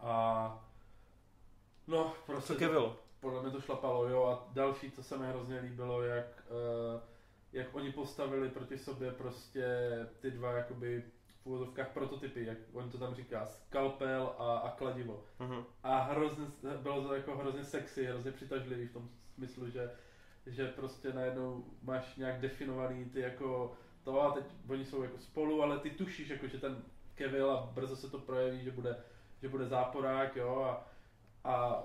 A no, Co prostě to, Kevil? Podle mě to šlapalo, jo. A další, co se mi hrozně líbilo, jak, uh, jak oni postavili proti sobě prostě ty dva jakoby v úvodovkách prototypy, jak on to tam říká, skalpel a, a kladivo. Mhm. A hrozně, bylo to jako hrozně sexy, hrozně přitažlivý v tom smyslu, že, že prostě najednou máš nějak definovaný ty jako to a teď oni jsou jako spolu, ale ty tušíš jako, že ten Kevil a brzo se to projeví, že bude, že bude záporák, jo, a, a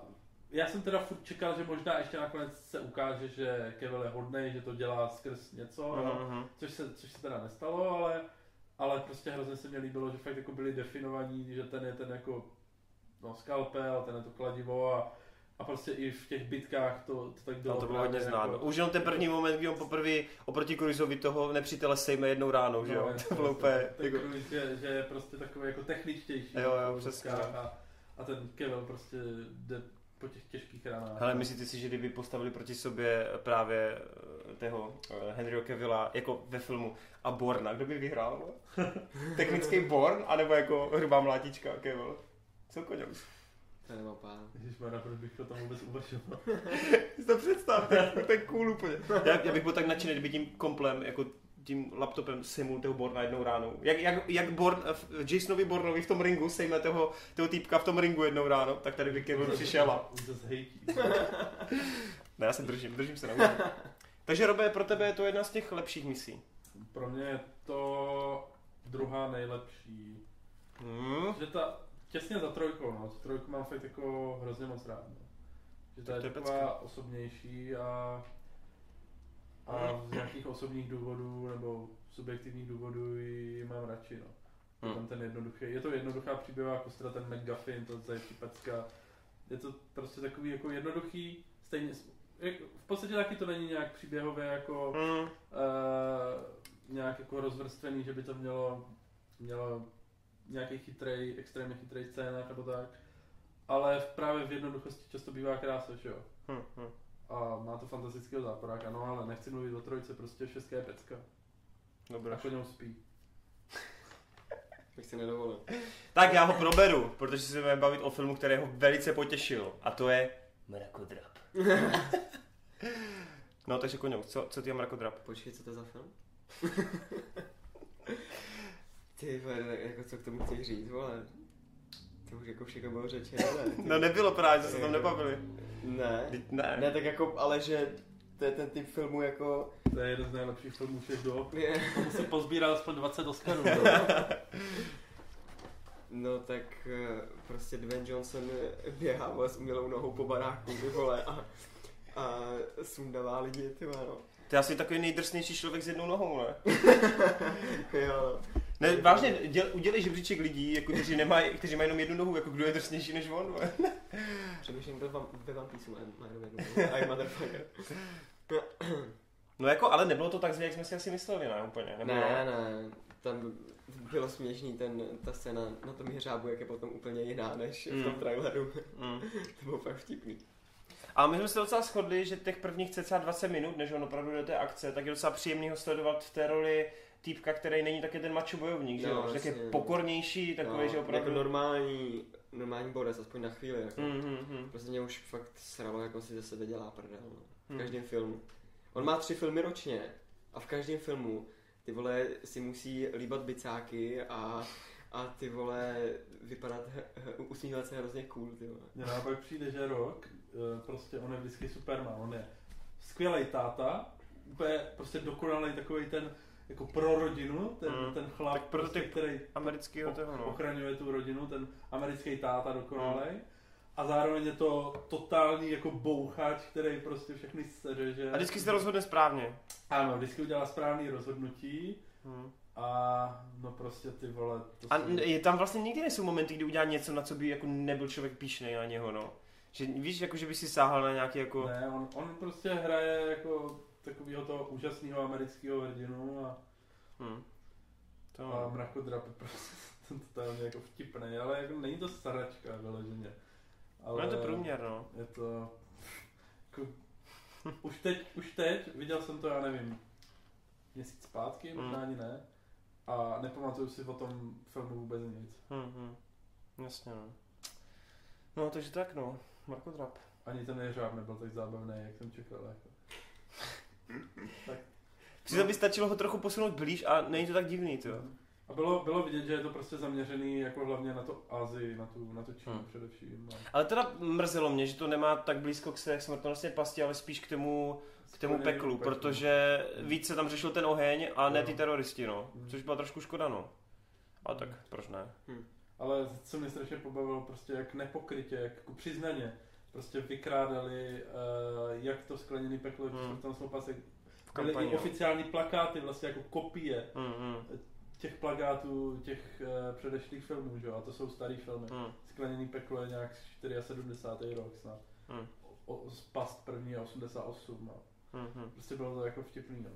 já jsem teda furt čekal, že možná ještě nakonec se ukáže, že Kevil je hodnej, že to dělá skrz něco, jo, Mhm. což se, což se teda nestalo, ale, ale prostě hrozně se mi líbilo, že fakt jako byli definovaní, že ten je ten jako no, skalpel, ten je to kladivo a, a prostě i v těch bitkách to, to tak bylo. Tam to bylo hodně znát. Jako, Už jenom ten první moment, kdy on poprvé oproti Cruisovi toho nepřítele sejme jednou ránou, že jo? jasně, To bylo úplně, jako, že, že, je prostě takový jako techničtější. Jo, jo, v přesně. A, a ten Kevin prostě jde po těch těžkých ranách. Hele, myslíte si, že kdyby postavili proti sobě právě eh, toho eh, Henryho Cavilla jako ve filmu a Borna, kdo by vyhrál? Technický Born, anebo jako hrubá mlátička Cavill? Co koňous? To nemám pár. Ježišmarja, proč bych to tam vůbec uvažoval? Si to představ, to je- to je cool úplně. Já, já bych byl tak nadšený, kdyby tím komplem, jako tím laptopem sejmul toho Borna jednou ránou. Jak, jak, jak Born, v Jasonovi Bornovi v tom ringu sejme toho, toho týpka v tom ringu jednou ráno, tak tady by Cavill přišel a... Ne, já se držím, držím se na úrovni. Takže Robe, pro tebe je to jedna z těch lepších misí. Pro mě je to druhá nejlepší. Hmm. Že ta, těsně za trojkou, no. Tu trojku mám fakt jako hrozně moc rád. No. Že ta je je taková osobnější a, a z nějakých osobních důvodů nebo subjektivních důvodů ji mám radši, no. Je Hmm. tam ten jednoduchý, je to jednoduchá příběhová kostra, ten McGuffin, to je pecka. Je to prostě takový jako jednoduchý, stejně, v podstatě taky to není nějak příběhově jako Hmm. uh, nějak jako rozvrstvený, že by to mělo, mělo nějaký chytrej, extrémně chytrý scénář nebo tak. Ale v, právě v jednoduchosti často bývá krása, že jo. Hmm. Hmm. A má to fantastického záporáka, no ale nechci mluvit o trojce, prostě šestka je pecka. A Dobrá. po něm spí. Bych si nedovolil. Tak já ho proberu, protože se budeme bavit o filmu, který ho velice potěšil. A to je Mrakodrap. no takže koňou, co, co ty je Mrakodrap? Počkej, co to je za film? Ty vole, jako co k tomu chceš říct, vole? To už jako všechno bylo řečeno, ne? No nebylo právě, že se tam nebavili. Ne. Ne. Ne, tak jako, ale že to je ten typ filmu jako... To je jeden z nejlepších filmů všech dob. Je, Tomu si pozbíral aspoň 20 Oscarů. no. no tak eh, prostě Dwayne Johnson běhá vole, s umělou nohou po baráku, ty vole, a, a sundává lidi, ty vole, no. To je asi takový nejdrsnější člověk s jednou nohou, ne? Jo, Ne, vážně, děl, udělej žebříček lidí, jako, kteří, nemají, kteří mají jenom jednu nohu, jako kdo je drsnější než on. přemýšlím ve, vam, ve One Piece má jenom jednu nohu. I motherfucker. No jako, ale nebylo to tak zlé, jak jsme si asi mysleli, ne úplně. Nebo Ne, jo? ne, tam bylo směšný ten, ta scéna na tom hřábu, jak je potom úplně jiná než v tom Mm. traileru. Mm. to bylo fakt vtipný. A my jsme se docela shodli, že těch prvních cca 20 minut, než on opravdu do té akce, tak je docela příjemný ho sledovat v té roli týpka, který není taky ten macho bojovník, že No, jo? Že tak je pokornější, takový, že opravdu... Jako normální, normální borec, aspoň na chvíli. Jako. Mm, mm, mm. Prostě mě už fakt sralo, jak on si ze sebe dělá prdel. No. V každém filmu. On má tři filmy ročně a v každém filmu ty vole si musí líbat bicáky a, a ty vole vypadat, usmívat se hrozně cool, ty vole. Mně naopak přijde, že rok, eh, prostě on je vždycky Superman, on je skvělý táta, úplně prostě dokonalý takový ten, jako pro rodinu, ten, Mm. ten chlap, Tak proto prostě, který Amerického toho, no. ochraňuje tu rodinu, ten americký táta dokonalý. A zároveň je to totální jako bouchač, který prostě všechny seře, že... A vždycky se rozhodne správně. Ano, vždycky udělá správný rozhodnutí Hmm. A no prostě ty vole, to A jsou- je tam vlastně nikdy nejsou momenty, kdy udělá něco, na co by jako nebyl člověk píšnej na něho, no. Že víš, jako že by si sáhal na nějaký jako... Ne, on, on prostě hraje jako takového toho úžasného amerického hrdinu a, Hm. To... a mrakodrap je prostě totálně jako vtipný, ale jako není to staračka vyloženě. Ale... No je to průměr, no. Je to... Jako, už, teď, už teď, viděl jsem to, já nevím, měsíc zpátky, možná Mm. ani ne. A nepamatuju si o tom filmu vůbec nic. Hm, hm. Jasně, no. No, takže tak, no. Marko Drap. Ani ten jeřáb nebyl tak zábavný, jak jsem čekal. Jako. Přitom by stačilo ho trochu posunout blíž a není to tak divný, to. A bylo, bylo vidět, že je to prostě zaměřený jako hlavně na to Azii, na tu, na tu Čínu Hmm. především. A Ale teda mrzelo mě, že to nemá tak blízko k své smrtonosné pasti, ale spíš k tomu, k tomu skleněnému peklu, protože víc se tam řešil ten oheň a ne ty Jo. teroristi, no. Hmm. Což byla trošku škoda, no. A tak, proč ne? Ale co mě strašně pobavilo, prostě jak nepokrytě, jak jako přiznaně, prostě vykrádali, uh, jak to skleněný peklo je Hmm. v tom sloupase. V Byly i oficiální plakáty, vlastně jako kopie Hmm, hmm, těch plakátů těch uh, předešlých filmů, že jo? A to jsou starý filmy. hmm, Skleněný peklo je nějak 74. rok snad. hmm, O, z past první je 88. A hmm, hmm. prostě bylo to jako vtipný, no.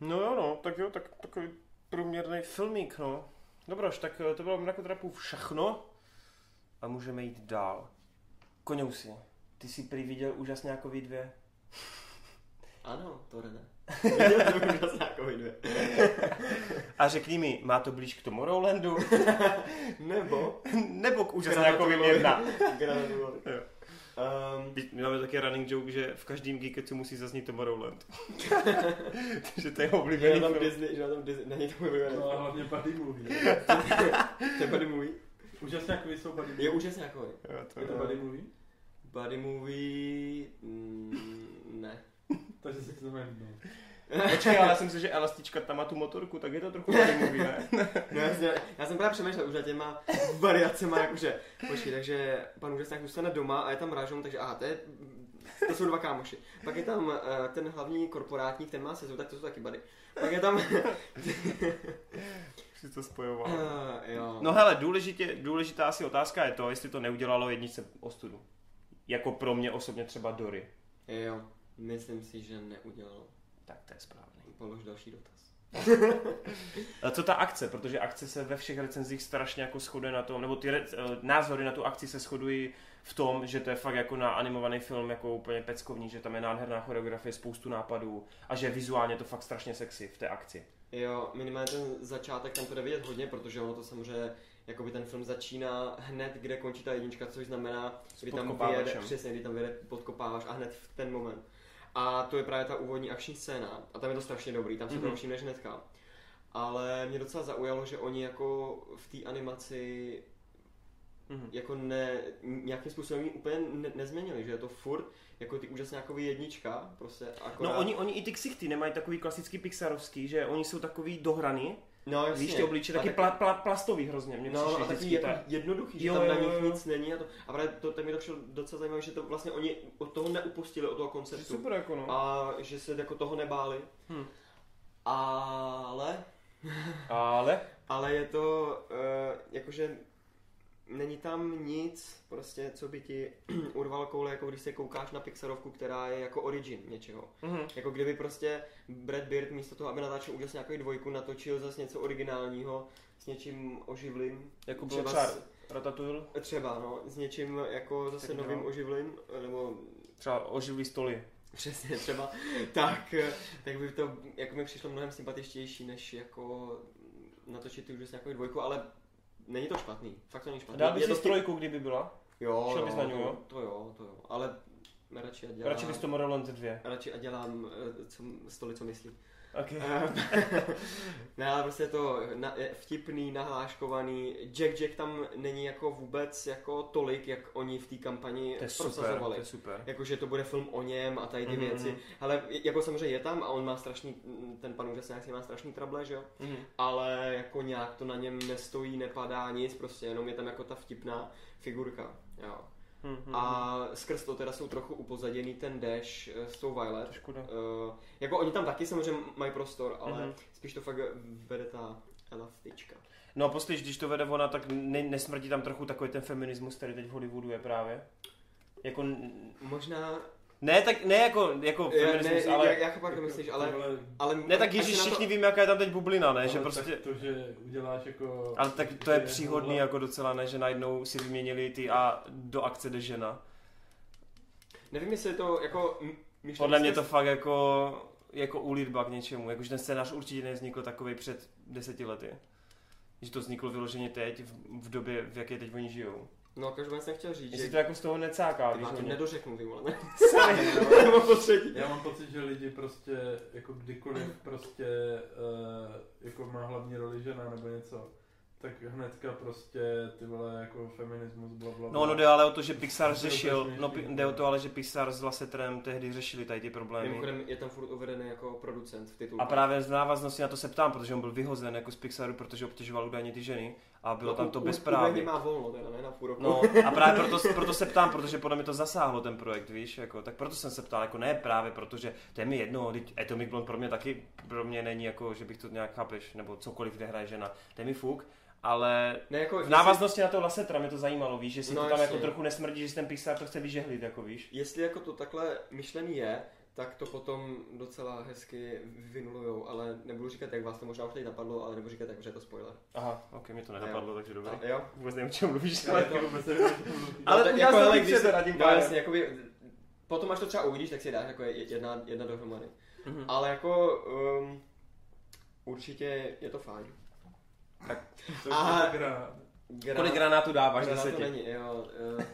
No jo, no, tak jo, tak takový průměrný filmík, no. Dobroš, tak eh, to bylo Mrakodrapů všechno a můžeme jít dál. Koňousi, ty jsi prý viděl úžasňákový dvě. Ano, to ne. Viděl jsem úžasně jako dvě. A řekni mi, má to blíž k Tomorrowlandu? Nebo Nebo k úžasňákovým jedna? Gratuluju. Jo. Um, My máme taky running joke, že v každém Geeketsu musí zaznít Tomorrowland. Takže to je jeho že oblíbený na tam. Disney, že na tam Disney, není to můj oblíbený. No a hlavně buddy movie. To je buddy movie. Úžasně jako jsou buddy movie. Je úžasně jako Jo, to Je to buddy movie? Buddy movie, mm, ne. Takže se to jmenuje. No. Počkej, ale já jsem si, že Elastička tam má tu motorku, tak je to trochu buddy movie, ne? No, jasně, já jsem právě přemýšlel už nad těma variacema, jakože, počkej, takže pan úžasně zůstane doma a je tam rážom, takže aha, to, je, to jsou dva kámoši. Pak je tam uh, ten hlavní korporátník, ten má sezu, tak to jsou taky buddy. Pak je tam, uh, si to spojoval. jo. No hele, důležitě, důležitá asi otázka je to, jestli to neudělalo jedničce ostudu. Jako pro mě osobně třeba Dory. Jo, myslím si, že neudělalo. Tak to je správný. Polož další dotaz. A co ta akce? Protože akce se ve všech recenzích strašně jako shoduje na tom, nebo ty re, eh, názory na tu akci se shodují v tom, že to je fakt jako na animovaný film jako úplně peckovní, že tam je nádherná choreografie, spoustu nápadů a že vizuálně to fakt strašně sexy v té akci. Jo, minimálně ten začátek tam to jde vidět hodně, protože ono to samozřejmě, jakoby ten film začíná hned, kde končí ta jednička, což znamená, kdy tam vyjede, přesně, kdy tam vyjede podkopáváš a hned v ten moment. A to je právě ta úvodní akční scéna a tam je to strašně dobrý, tam se Mhm. to všimneš hnedka. Ale mě docela zaujalo, že oni jako v té animaci Mhm. jako ne, nějakým způsobem ji úplně ne, nezměnili, že je to furt jako ty úžasně jako jednička, prostě akorát. No oni, oni i ty ksichty nemají takový klasický pixarovský, že oni jsou takový dohrany, no, jasně. víš ty obliče, taky tak- pla, pla, plastový hrozně, mě No, a taky jako ta- jednoduchý, že Jo, tam na jo, nich jo. nic není a to, a právě to, tak mi to přišlo docela zajímavé, že to vlastně oni od toho neupustili, od toho konceptu. Super jako no. A že se jako toho nebáli. Hm. Ale, Ale, ale je to, uh, jakože není tam nic, prostě, co by ti urval koule, jako když se koukáš na Pixarovku, která je jako origin něčeho. mhm. Jako kdyby prostě Brad Bird místo toho, aby natáčel úžasně nějakou dvojku, natočil zase něco originálního s něčím oživlým. jako bylo Třeba třeba s- Ratatouille, Třeba, no, s něčím jako zase Tak novým no. oživlým, nebo třeba oživlý stoly. přesně třeba, tak, tak by to jako mi přišlo mnohem sympatičtější, než jako natočit už nějakou dvojku, ale není to špatný, fakt to není špatný. Dál bys si to strojku, kdyby byla? Jo, šel jo, bys na ní, to, jo? to jo, to jo, ale radši a dělám, Radši bys to Tomorrowland 2. radši a dělám eh, co, stoly, co myslí. Okay. Eh, ne, ale prostě je to na, je vtipný, nahláškovaný. Jack Jack tam není jako vůbec jako tolik, jak oni v té kampani To je super, prosazovali. to je super. Jakože to bude film o něm a tady ty Mhm, věci. mhm. Ale jako samozřejmě je tam a on má strašný, ten pan úžasňák si má strašný trable, že jo? Mhm. Ale jako nějak to na něm nestojí, nepadá nic, prostě jenom je tam jako ta vtipná figurka. Jo. Hm, hm, hm. A skrz to teda jsou trochu upozaděný ten Dash eh, s tou To Violet. škoda. Uh, jako oni tam taky samozřejmě mají prostor, ale Mhm. spíš to fakt vede ta elastička. No a poslyš, když to vede ona, tak ne, nesmrdí tam trochu takový ten feminismus, který teď v Hollywoodu je právě. Jako, n- Možná, ne, tak, ne jako, jako já, feminismus, ne, ale... já, já chápu, jak to myslíš, ale, Tohle- ale Ne, tak Ježíš, to- všichni víme, jaká je tam teď bublina, ne? Že ale prostě... to, že uděláš jako... Ale tak to je příhodný jako docela, ne? Že najednou si vyměnili ty a do akce jde žena. Nevím, jestli je to jako... m- myšlenky Podle mě to fakt jako, jako úlitba k něčemu. Jakože ten scénář určitě nevznikl takový před deseti lety. Že to vzniklo vyloženě teď, v, v době, v jaké teď oni žijou. No, každopádně jsem chtěl říct, Jestli že... to jako z toho necáká, víš? A to hodně. nedořeknu, ty vole, ne? Sorry. Nebo po třetí. Já mám pocit, že lidi prostě jako kdykoliv prostě uh, jako má hlavní roli žena nebo něco, tak hnedka prostě ty vole jako feminismus bla bla No, bla. no jde ale o to, že Pixar řešil, no jde o to ale, že Pixar s Lasseterem tehdy řešili tady ty problémy. Mimochodem je tam furt uvedený jako producent v titulu. A právě z návaznosti na to se ptám, protože on byl vyhozen jako z Pixaru, protože obtěžoval údajně ty ženy a bylo No, tam to bezprávě. má volno, teda ne na půl roku. No a právě proto, proto se ptám, protože podle mě to zasáhlo ten projekt, víš, jako, tak proto jsem se ptal, jako ne právě, protože to je mi jedno, teď Atomic Blonde pro mě taky, pro mě není jako, že bych to nějak chápeš, nebo cokoliv, kde hraje žena, to je mi fuk, ale ne, jako, v návaznosti na to Lassetra mě to zajímalo, víš, že si No to tam jasně. jako trochu nesmrdí, že ten Pixar to chce vyžehlit, jako víš. Jestli jako to takhle myšlený je, tak to potom docela hezky vynulujou, ale nebudu říkat, jak vás to možná už teď napadlo, ale nebudu říkat, jak, že je to spoiler. Aha, ok, mě to nenapadlo, takže dobré. A, jo? Vůbec nevím, o čem mluvíš, Ale ale... to vůbec nevím, o čem mluvíš. Ale No, tak hele, to když předem, tím No jasně, jakoby, potom až to třeba uvidíš, tak si dáš jako jedna, jedna dohromady. Mhm. Ale jako um, určitě je to fajn. To je A-. Gra- Kolik granátů dáváš Granát to deseti? není, jo. Uh,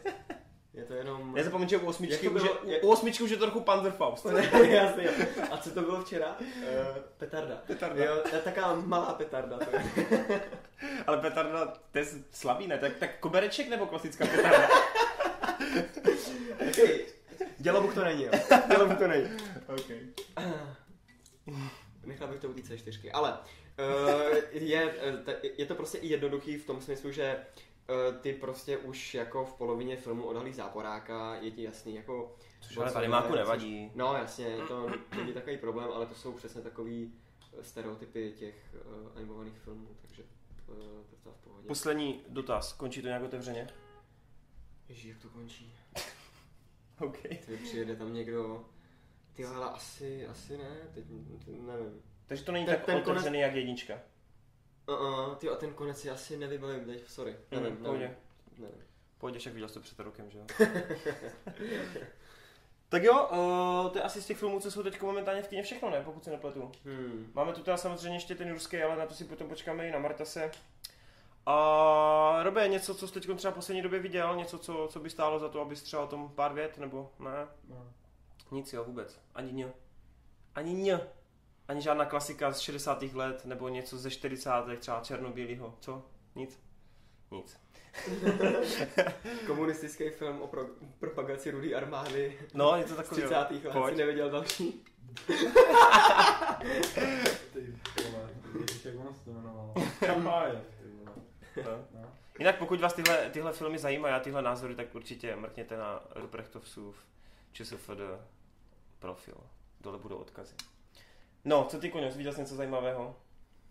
je to jenom... Nezapomeň, že u osmičky, to už bylo- je, jak- u osmičky už je trochu Panzerfaust. Jasně, jo. A co to bylo včera? Uh, petarda. Petarda. Jo, to je taková malá petarda. To je. Ale petarda, to je slabý, ne? Tak, tak kobereček nebo klasická petarda? Okay. Dělobuk to není, jo. Dělobuk to není. okay. Nechal bych to u té C4, ale uh, je, eh, je to prostě i jednoduchý v tom smyslu, že uh, ty prostě už jako v polovině filmu odhalí záporáka, je ti jasný, jako... Což ale tady máku nevadí. No jasně, to není takový problém, ale to jsou přesně takový eh, stereotypy těch uh, animovaných filmů, takže uh, to je v pohodě. Poslední dotaz, končí to nějak otevřeně? Ježí, jak to končí? OK. Ty přijede tam někdo... Ty ale asi, asi ne, teď, nevím. Takže to není Ten- tak ten otevřený jak jednička. Uh, ty a ten konec si asi nevybavím teď, sorry. Nevím, Mm, nevím. nevím. Pojď, však viděl jsi to před rokem, že jo? tak jo, uh, to je asi z těch filmů, co jsou teď momentálně v kině všechno, ne? Pokud se nepletu. Hmm. Máme tu teda samozřejmě ještě ten ruský, ale na to si potom počkáme i na Martase. A Robe, něco, co jsi teď třeba v poslední době viděl, něco, co, co by stálo za to, abys třeba o tom pár vět, nebo ne? No. Nic jo, vůbec. Ani ně. Ani ně. Ani žádná klasika z 60. let, nebo něco ze 40. třeba černobílýho. Co? Nic? Nic. Komunistický film o pro, propagaci rudé armády No, je to z takový. 30. let Pojď. si neviděl další. Ty vole, ježiš, jak ono se to jmenovalo? Kamájev, ty vole. No. No. Jinak pokud vás tyhle, tyhle filmy zajímají a tyhle názory, tak určitě mrkněte na Ruprechtovsův ČSFD profil. Dole budou odkazy. No, co ty koně, viděl jsi něco zajímavého?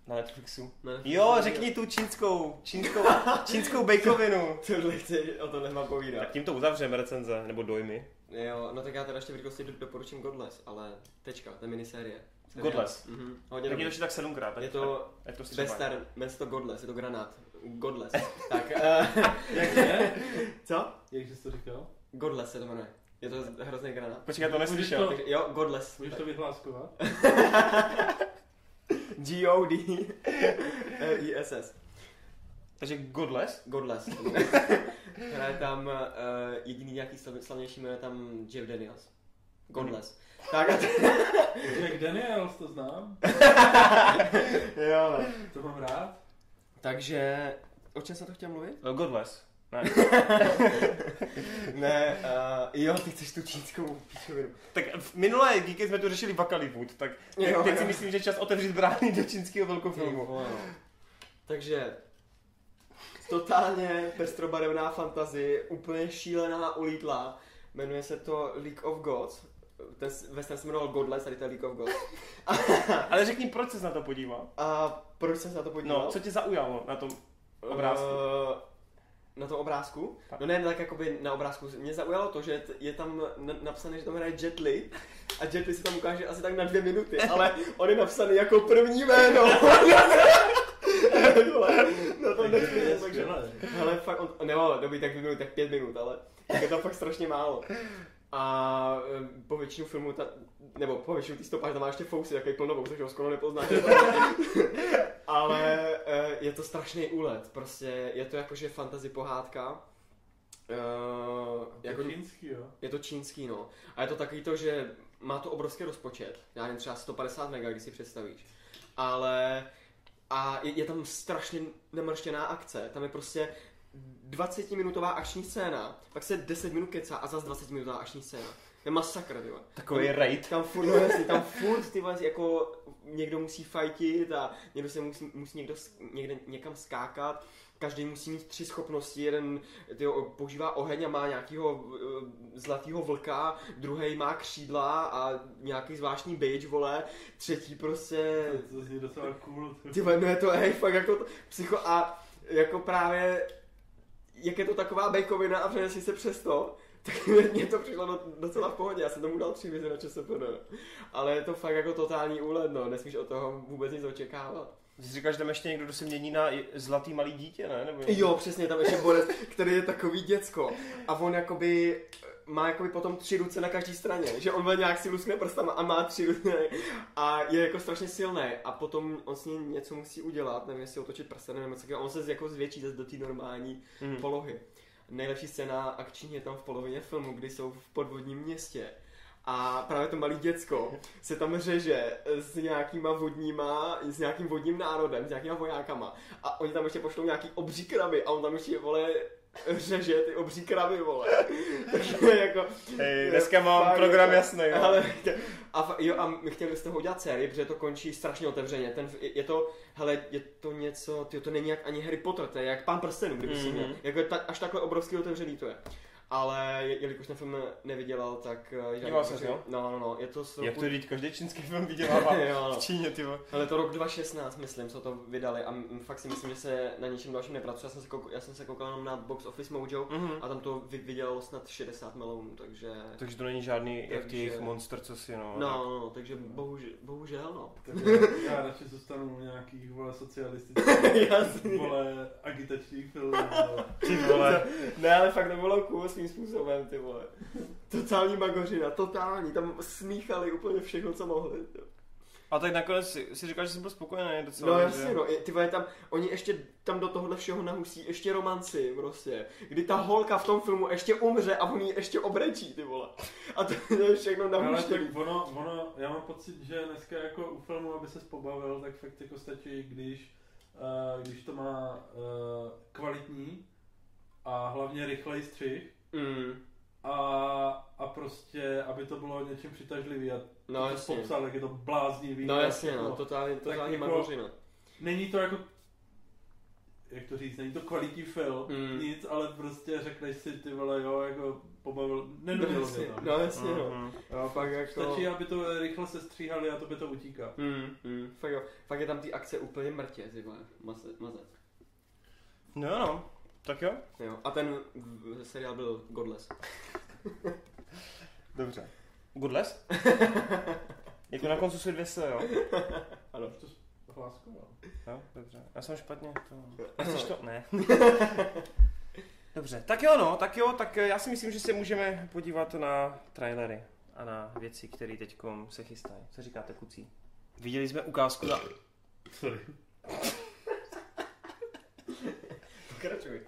Na Netflixu. Ne, Jo, řekni tu čínskou, čínskou, čínskou bejkovinu. Tohle chci o to nemám Tak povídat. tím to uzavřeme recenze, nebo dojmy. Jo, no tak já teda ještě v rychlosti do- doporučím Godless, ale tečka, to je minisérie. Seriál. Godless. Mhm. Hodně Tak je to tak sedmkrát. tak- Je to ať to střebá. Western, jmenuje se to Godless, je to granát. Godless. tak, uh, Jakže? co? Jakže jsi to říkal? Godless se to jmenuje. Je to hrozný granát. Počkej, já to neslyšel. to- Takže, jo, Godless. Můžeš to vyhláskovat? G-O-D-I-S-S. Takže Godless? Godless. Hraje tam uh, jediný nějaký slav, slavnější jméno je tam Jeff Daniels. Godless. Tak a t- Jack Daniels, to znám. jo, ne. To mám rád. Takže, o čem jsem to chtěl mluvit? Uh, Godless. Ne. ne, uh, jo, ty chceš tu čínskou píčovinu. Tak v minulé díky jsme tu řešili Vakaliwood, tak teď, Jo, teď jo. si myslím, že je čas otevřít brány do čínského velkofilmu. Takže, totálně pestrobarevná fantazie, úplně šílená, ulítlá. Jmenuje se to League of Gods. Ten western se jmenoval Godless, tady to je League of Gods. Ale řekni, proč se na to podíval? A proč jsem se na to podíval? No, co tě zaujalo na tom obrázku? Eh, na tom obrázku? Tak. No ne, tak jakoby na obrázku. Mě zaujalo to, že je tam na- napsané, že tam hraje Jet Li a Jet Li se tam ukáže asi tak na dvě minuty, ale on je napsaný jako první jméno. No to nechci, takže... fakt, on, nebo dobrý, tak dvě minuty, tak pět minut, ale je to fakt strašně málo. A eh, po většinu filmu, ta, nebo po většinu té stopáže tam má ještě fousy, jaký plnovou, takže ho skoro nepoznáš. Ale eh, je to strašný úlet, prostě je to jakože fantasy pohádka. Uh, Jako čínský, jo. je to čínský, no. A je to takový to, že má to obrovský rozpočet. Já nevím, třeba 150 mega, když si představíš. Ale a je, je tam strašně nemrštěná akce. Tam je prostě 20-minutová akční scéna, pak se 10 minut kecá a zase 20 minutová akční scéna. To je masakr, ty vole. Takový raid. Tam furt, no jasně, tam furt ty vole, jako někdo musí fightit a někdo se musí, musí někdo někde někam skákat. Každý musí mít tři schopnosti, jeden tyjo, používá oheň a má nějakého uh, zlatého vlka, druhý má křídla a nějaký zvláštní badge, vole, třetí prostě To, to zní docela cool. ty vole, no je to, hej, fakt jako to, psycho a jako právě, jak je to taková bejkovina a přenesí se přes to, tak mně to přišlo do, docela v pohodě, já jsem tomu dal tři vize na ČSPN. Ale je to fakt jako totální úlet, no, nesmíš od toho vůbec nic očekávat. Ty říkáš, že tam ještě někdo, kdo se mění na zlatý malý dítě, ne? Nebo Jo, přesně, tam ještě borec, který je takový děcko. A on jakoby má jakoby potom tři ruce na každé straně, že on nějak si luskne prstama a má tři ruce. A je jako strašně silný. A potom on s ním něco musí udělat, nevím jestli otočit prstem nebo něco on se jako zvětší zase do té normální Mhm. polohy. Nejlepší scéna akční je tam v polovině filmu, kdy jsou v podvodním městě. A právě to malé děcko se tam řeže s nějakýma vodníma, s nějakým vodním národem, s nějakýma vojákama. A oni tam ještě pošlou nějaký obří kraby a on tam ještě, vole, řeže ty obří kraby, vole. Takže jako... Hej, dneska mám fakt program jako- jasný, jo. Ale, a, jo, a my chtěli jste ho udělat sérii, protože to končí strašně otevřeně. Ten, je to, hele, je to něco, tyjo, to není jak ani Harry Potter, to je jak Pán prstenů, kdyby si Mhm. měl. Jako ta, až takhle obrovský otevřený to je. Ale je, jelikož ten film nevydělal, tak... eh, Díval ses, počet- jo? No, no, no, je to z Jak roku... to říct, každý čínský film vydělává Jo, no. v Číně, ty. Ale to rok 2016, myslím, co to vydali a m- fakt si myslím, že se na ničem dalším nepracuje. Já jsem se, koukal, já jsem se koukal jenom na Box Office Mojo Mhm. a tam to vy, vydělalo snad 60 milionů, takže... Takže to není žádný jak Takže- těch monster, co si, no. No, no, no, takže bohužel, bohužel no. Tak já, radši zůstanu u nějakých vole socialistických vole agitačních filmů. vole. Ty vole. Ne, ale fakt to bylo cool svým způsobem, ty vole. Totální magořina, totální, tam smíchali úplně všechno, co mohli. A tak nakonec si, si říkal, že jsi byl spokojený docela. No že- jasně, no, je- ty vole, tam, oni ještě tam do tohohle všeho nahusí ještě romanci, prostě. Kdy ta holka v tom filmu ještě umře a on ji ještě obrečí, ty vole. A to je všechno Ale nahuštěný. tak ono, ono, já mám pocit, že dneska jako u filmu, aby se pobavil, tak fakt jako stačí, když, uh, když to má uh, kvalitní a hlavně rychlej střih Mm, a, a prostě, aby to bylo něčím přitažlivý a no to jasně. popsal, jak je to bláznivý. No jasně, no, totální, totální jako- magořina. Není to jako jak to říct, není to kvalitní film, Mm. nic, ale prostě řekneš si ty vole, jo, jako pobavil, nenudilo mě jasně, to. no jasně, no. Mhm. Jo, pak jako... Stačí, aby to rychle se stříhali a to by to utíká. Mm, mm, fakt, jo, fakt je tam ty akce úplně mrtě, ty vole, mazec, mazec. No, no. Tak jo. Jo, a ten seriál byl Godless. Dobře. Goodless? jako na koncu jsou dvě se, jo? Ano. Hlásku, no. Jo, dobře. Já jsem špatně. To... Chceš to? Ne. Dobře, tak jo no, tak jo, tak já si myslím, že se můžeme podívat na trailery a na věci, které teď se chystají. Co říkáte, kucí? Viděli jsme ukázku na... Sorry. Pokračuj.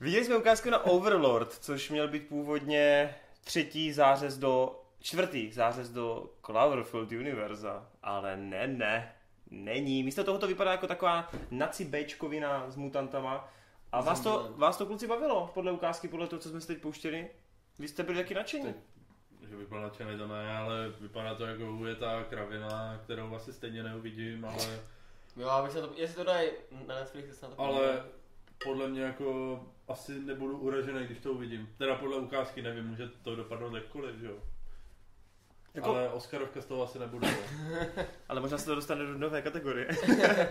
Viděli jsme ukázku na Overlord, což měl být původně třetí zářez do... čtvrtý zářez do Cloverfield univerza, ale ne, ne, není. Místo toho to vypadá jako taková naci Bčkovina s mutantama. A vás to, vás to kluci bavilo podle ukázky, podle toho, co jsme si teď pouštěli? Vy jste byli taky nadšení? Že bych byl nadšený, to ne, ale vypadá to jako ujetá kravina, kterou asi stejně neuvidím, ale, Jo, abych se to, jestli to dají na Netflix, se na to ale podle mě jako asi nebudu uražený, když to uvidím. Teda podle ukázky nevím, může to dopadnout jakkoliv, že jo. Jako- Ale Oscarovka z toho asi nebude. Ale možná se to dostane do nové kategorie.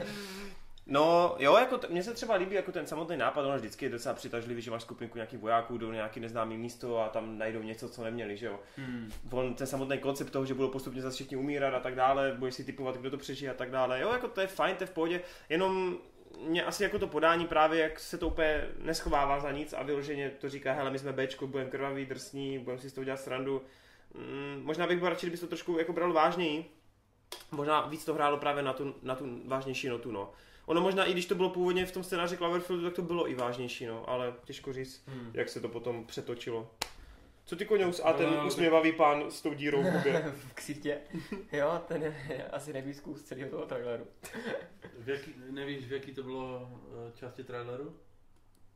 No jo, jako t- mně se třeba líbí jako ten samotný nápad, ono vždycky je docela přitažlivý, že máš skupinku nějakých vojáků, jdou na nějaký neznámý místo a tam najdou něco, co neměli, že jo. Hmm. On, ten samotný koncept toho, že budou postupně zase všichni umírat a tak dále, budeš si typovat, kdo to přežije a tak dále. Jo, jako to je fajn, to je v pohodě, jenom mě asi jako to podání právě, jak se to úplně neschovává za nic a vyloženě to říká, hele, my jsme Bčko, budeme krvavý, drsní, budeme si z toho dělat srandu. Mm, možná bych byl radši, kdyby to trošku jako bral vážněji. Možná víc to hrálo právě na tu, na tu vážnější notu, no. Ono možná, i když to bylo původně v tom scénáři Cloverfieldu, tak to bylo i vážnější, no, ale těžko říct, Hmm. jak se to potom přetočilo. Co ty koňous a No, ten ale- usměvavý pán s tou dírou v hubě? v ksitě. Jo, ten je asi nejvíc kus celého toho traileru. V jaký, nevíš, v jaký to bylo eh, části traileru?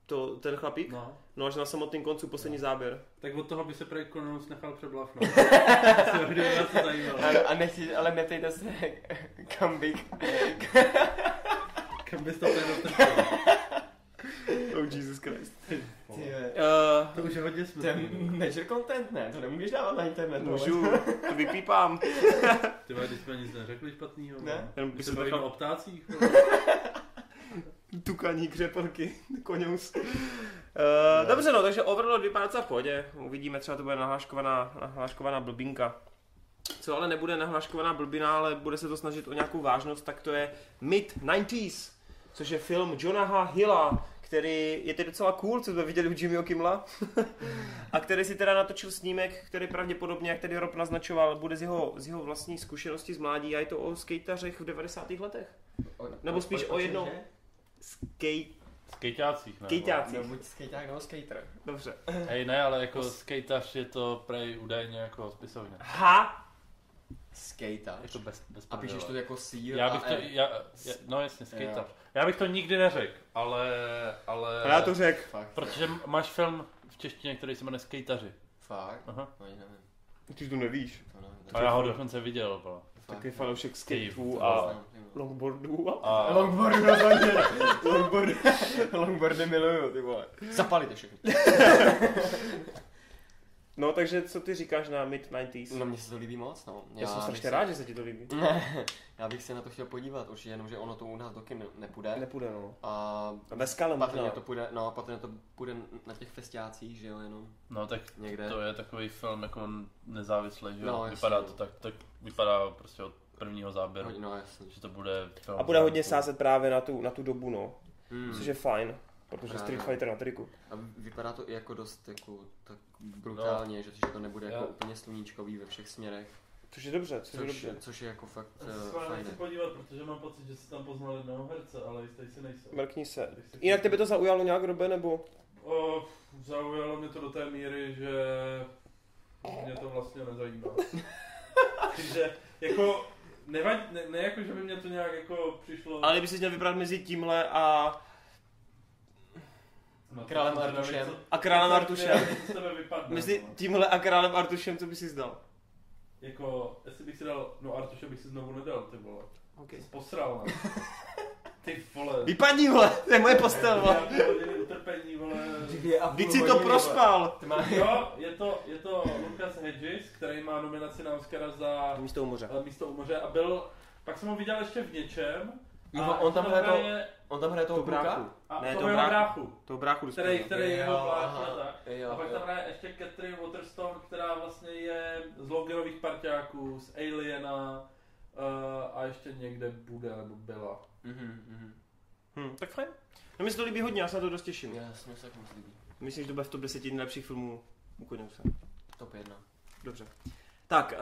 To, ten chlapík? No. No až na samotném koncu, poslední záběr. Tak od toho by se prej Cronus nechal přeblafnout. Ale, a nechci, ale neptejte se, kam bych. Kam bys to tady dotrpěl? Oh Jesus Christ. Ty, Uh, To už je hodně to je smutný. major content, ne? To nemůžeš dávat na internet. můžu, to vypípám. Ty vole, když jsme nic neřekli špatnýho. Ne. Jenom by se nechal- o ptácích. Tukaní, křepelky, koňous. Uh, dobře no, takže Overlord vypadá docela v pohodě. Uvidíme, třeba to bude nahláškovaná, nahláškovaná blbinka. Co ale nebude nahláškovaná blbina, ale bude se to snažit o nějakou vážnost, tak to je Mid-90s, což je film Jonaha Hilla, který je tedy docela cool, co jsme viděli u Jimmyho Kimla. a který si teda natočil snímek, který pravděpodobně, jak tedy Rob naznačoval, bude z jeho, z jeho vlastní zkušenosti z mládí a je to o skejtařech v 90. letech. Nebo spíš o jednou- Skate, Skejťácích, ne? skejťácích. No, buď skejťák nebo skater. Dobře. Hej, ne, ale jako skejtař je to prej údajně jako spisovně. Ha! Skejtař. Jako bez, bez A píšeš to jako C já bych a to, E. já, já, no jasně, skejtař. Já bych to nikdy neřekl, ale, ale... A já to řekl. Fakt. Protože máš film v češtině, který se jmenuje Skejtaři. Fakt? Aha. No, ani nevím. Ty to nevíš. To nevím. A já ho dokonce viděl, vole. Fakt. Taky fanoušek skateů To a vole. longboardů. A... A Longboard rozhodně. Longboard. Longboardy miluju, ty vole. Zapalit je všechno. No takže co ty říkáš na mid-90s? No mně se to líbí moc, no. Já, jsem bych strašně se- rád, že se ti to líbí. Ne, já bych se na to chtěl podívat, určitě jenom, že ono to u nás do kin nepůjde. Nepůjde, no. A A dneska ale patrně možná. to půjde, no patrně to půjde na těch festiácích, že jo, jenom no tak někde. to je takový film jako nezávislý, že jo? No, jasně, vypadá no. to tak, tak vypadá prostě od prvního záběru, no jasně. že to bude film. A bude hodně sázet právě na tu, na tu dobu, no. Hmm. Což je fajn. Protože Právě. Street Fighter na triku. A vypadá to i jako dost jako tak brutálně, že, že to nebude jako úplně sluníčkový ve všech směrech, Což je dobře, což je což, dobře. což je jako fakt Já se uh, fajn. podívat, protože mám pocit, že si tam poznal jednoho herce, ale jistý si nejsem. Mrkni se. Jinak tebe to zaujalo nějak, Robe, nebo? O, zaujalo mě to do té míry, že mě to vlastně nezajímá. Takže jako, nevadí, ne, ne jako, že by mě to nějak jako přišlo... Ale kdyby si měl vybrat mezi tímhle a, No, Králem a Artušem. co králem se- Artušem. Mezi no. tímhle a králem Artušem, co bys si zdal? Jako, jestli bych si dal, no Artuše bych si znovu nedal, ty vole. Okay. Posral, ne? Ty vole. Vypadni, vole, to je moje postel, vole. Utrpení, vole. A Vždyť si to prospal. Má... Jo, je to, je to Lucas Hedges, který má nominaci na Oscara za Místo u moře. místo u moře a byl, pak jsem ho viděl ještě v něčem. Jo, a on tam hraje to- On tam hraje toho To bráchu. Ne, ne, to toho jeho bráchu. bráchu, To bráchu který, který je jeho brácha a tak. Jo, A pak jo. tam hraje ještě Catherine Waterstone, která vlastně je z Loganových parťáků, z Aliena uh, a ještě někde bude nebo byla. Mhm, mhm. Hm, tak fajn. No mi se to líbí hodně, já se na to dost těším. Jasně, se tak moc líbí. Myslím, že to bude v top 10 nejlepších filmů u Koněuse. Top jedna. Dobře. Tak,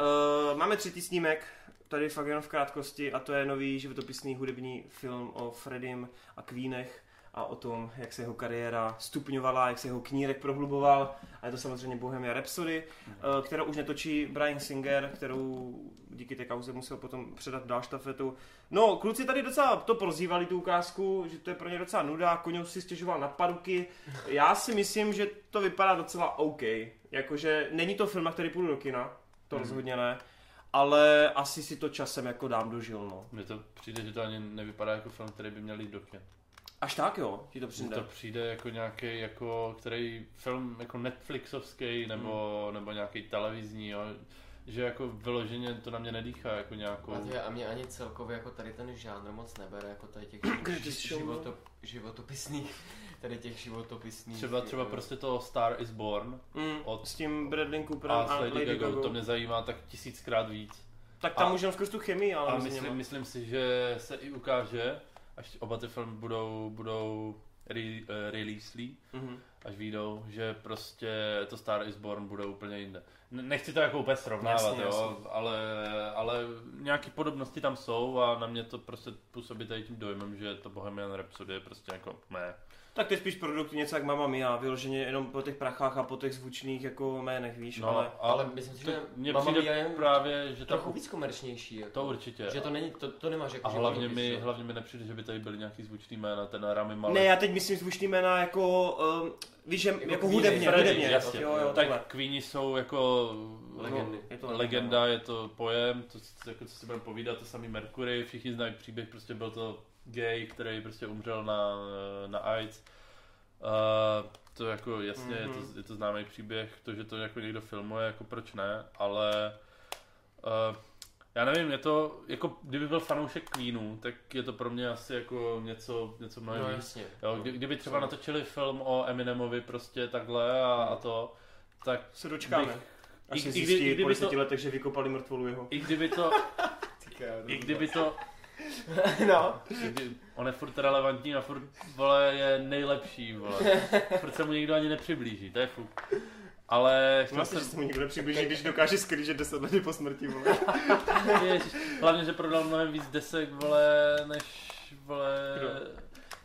uh, máme třetí snímek, tady fakt jenom v krátkosti, a to je nový životopisný hudební film o Freddym a Queenech a o tom, jak se jeho kariéra stupňovala, jak se jeho knírek prohluboval. A je to samozřejmě Bohemia Rhapsody, uh, kterou už netočí Brian Singer, kterou díky té kauze musel potom předat dál štafetu. No, kluci tady docela to prozývali tu ukázku, že to je pro ně docela nuda, Koňou si stěžoval na paruky. Já si myslím, že to vypadá docela OK. Jakože není to film, na který půjdu do kina, to Mhm. rozhodně ne, ale asi si to časem jako dám dožil, no. Mně to přijde, že to ani nevypadá jako film, který by měl jít do kin. Až tak jo, ti to Mně přijde. to přijde jako nějaký, jako, který film jako Netflixovský nebo, Hmm. nebo nějaký televizní, jo. Že jako vyloženě to na mě nedýchá jako nějakou... A, tě, a mě ani celkově jako tady ten žánr moc nebere, jako tady těch životop, životopisných, tady těch životopisných. Třeba, třeba eh, prostě to Star is Born Mm, Od- s tím Bradley Cooperem a a, Lady, Lady Gaga, to mě zajímá tak tisíckrát víc. Tak tam a- můžeme skrz tu chemii, ale A myslím, myslím si, že se i ukáže, až oba ty filmy budou, budou re, uh, releaselí, Mhm. až vyjdou, že prostě to Star is Born bude úplně jinde. Nechci to jako úplně srovnávat, Jasně, jo, jasně. ale, ale nějaké podobnosti tam jsou a na mě to prostě působí tady tím dojmem, že to Bohemian Rhapsody je prostě jako ne. Tak to je spíš produkt něco jak Mamma Mia, vyloženě jenom po těch prachách a po těch zvučných jako jménech, víš, No, ale... Ale myslím si, to, že mně přijde Mia je právě, že trochu trochu víc komerčnější. Jako, to určitě. Že to není, to, to nemáš jako a hlavně mi, hlavně mi nepřijde, že by tady byly nějaký zvučný jména, ten Rami Malek. Ne, já teď myslím zvučný jména jako, um, víš, že, jako, Jako hudebně, Freddy, hudebně, jasně. jo, jo, takhle. tak Queeni jsou jako Legendy. Je to legenda, je to pojem, to, co- jako, co si budeme povídat, to samý Mercury, všichni znají příběh, prostě byl to gay, který prostě umřel na, na AIDS. Uh, to jako jasně, mm-hmm. je, Mhm. to, je to známý příběh, to, že to jako někdo filmuje, jako proč ne, ale uh, já nevím, je to, jako kdyby byl fanoušek Queenu, tak je to pro mě asi jako něco, něco mnohem No jasně. Jo, kdy, kdyby třeba natočili film o Eminemovi prostě takhle a, a to, tak Se dočkáme. Bych- Až i- se i kdy- zjistí i po kdyby deseti to- letech, že vykopali mrtvolu jeho. i kdyby to, i kdyby to, no. on je furt relevantní a furt, vole, je nejlepší, vole. Furt se mu nikdo ani nepřiblíží, to je fuk. Ale chtěl Vlastně, že jsem, se mu nikdo nepřiblíží, když dokáže skrýt, 10 let po smrti, vole. ježiš, hlavně, že prodal mnohem víc desek, vole, než, vole, Kdo?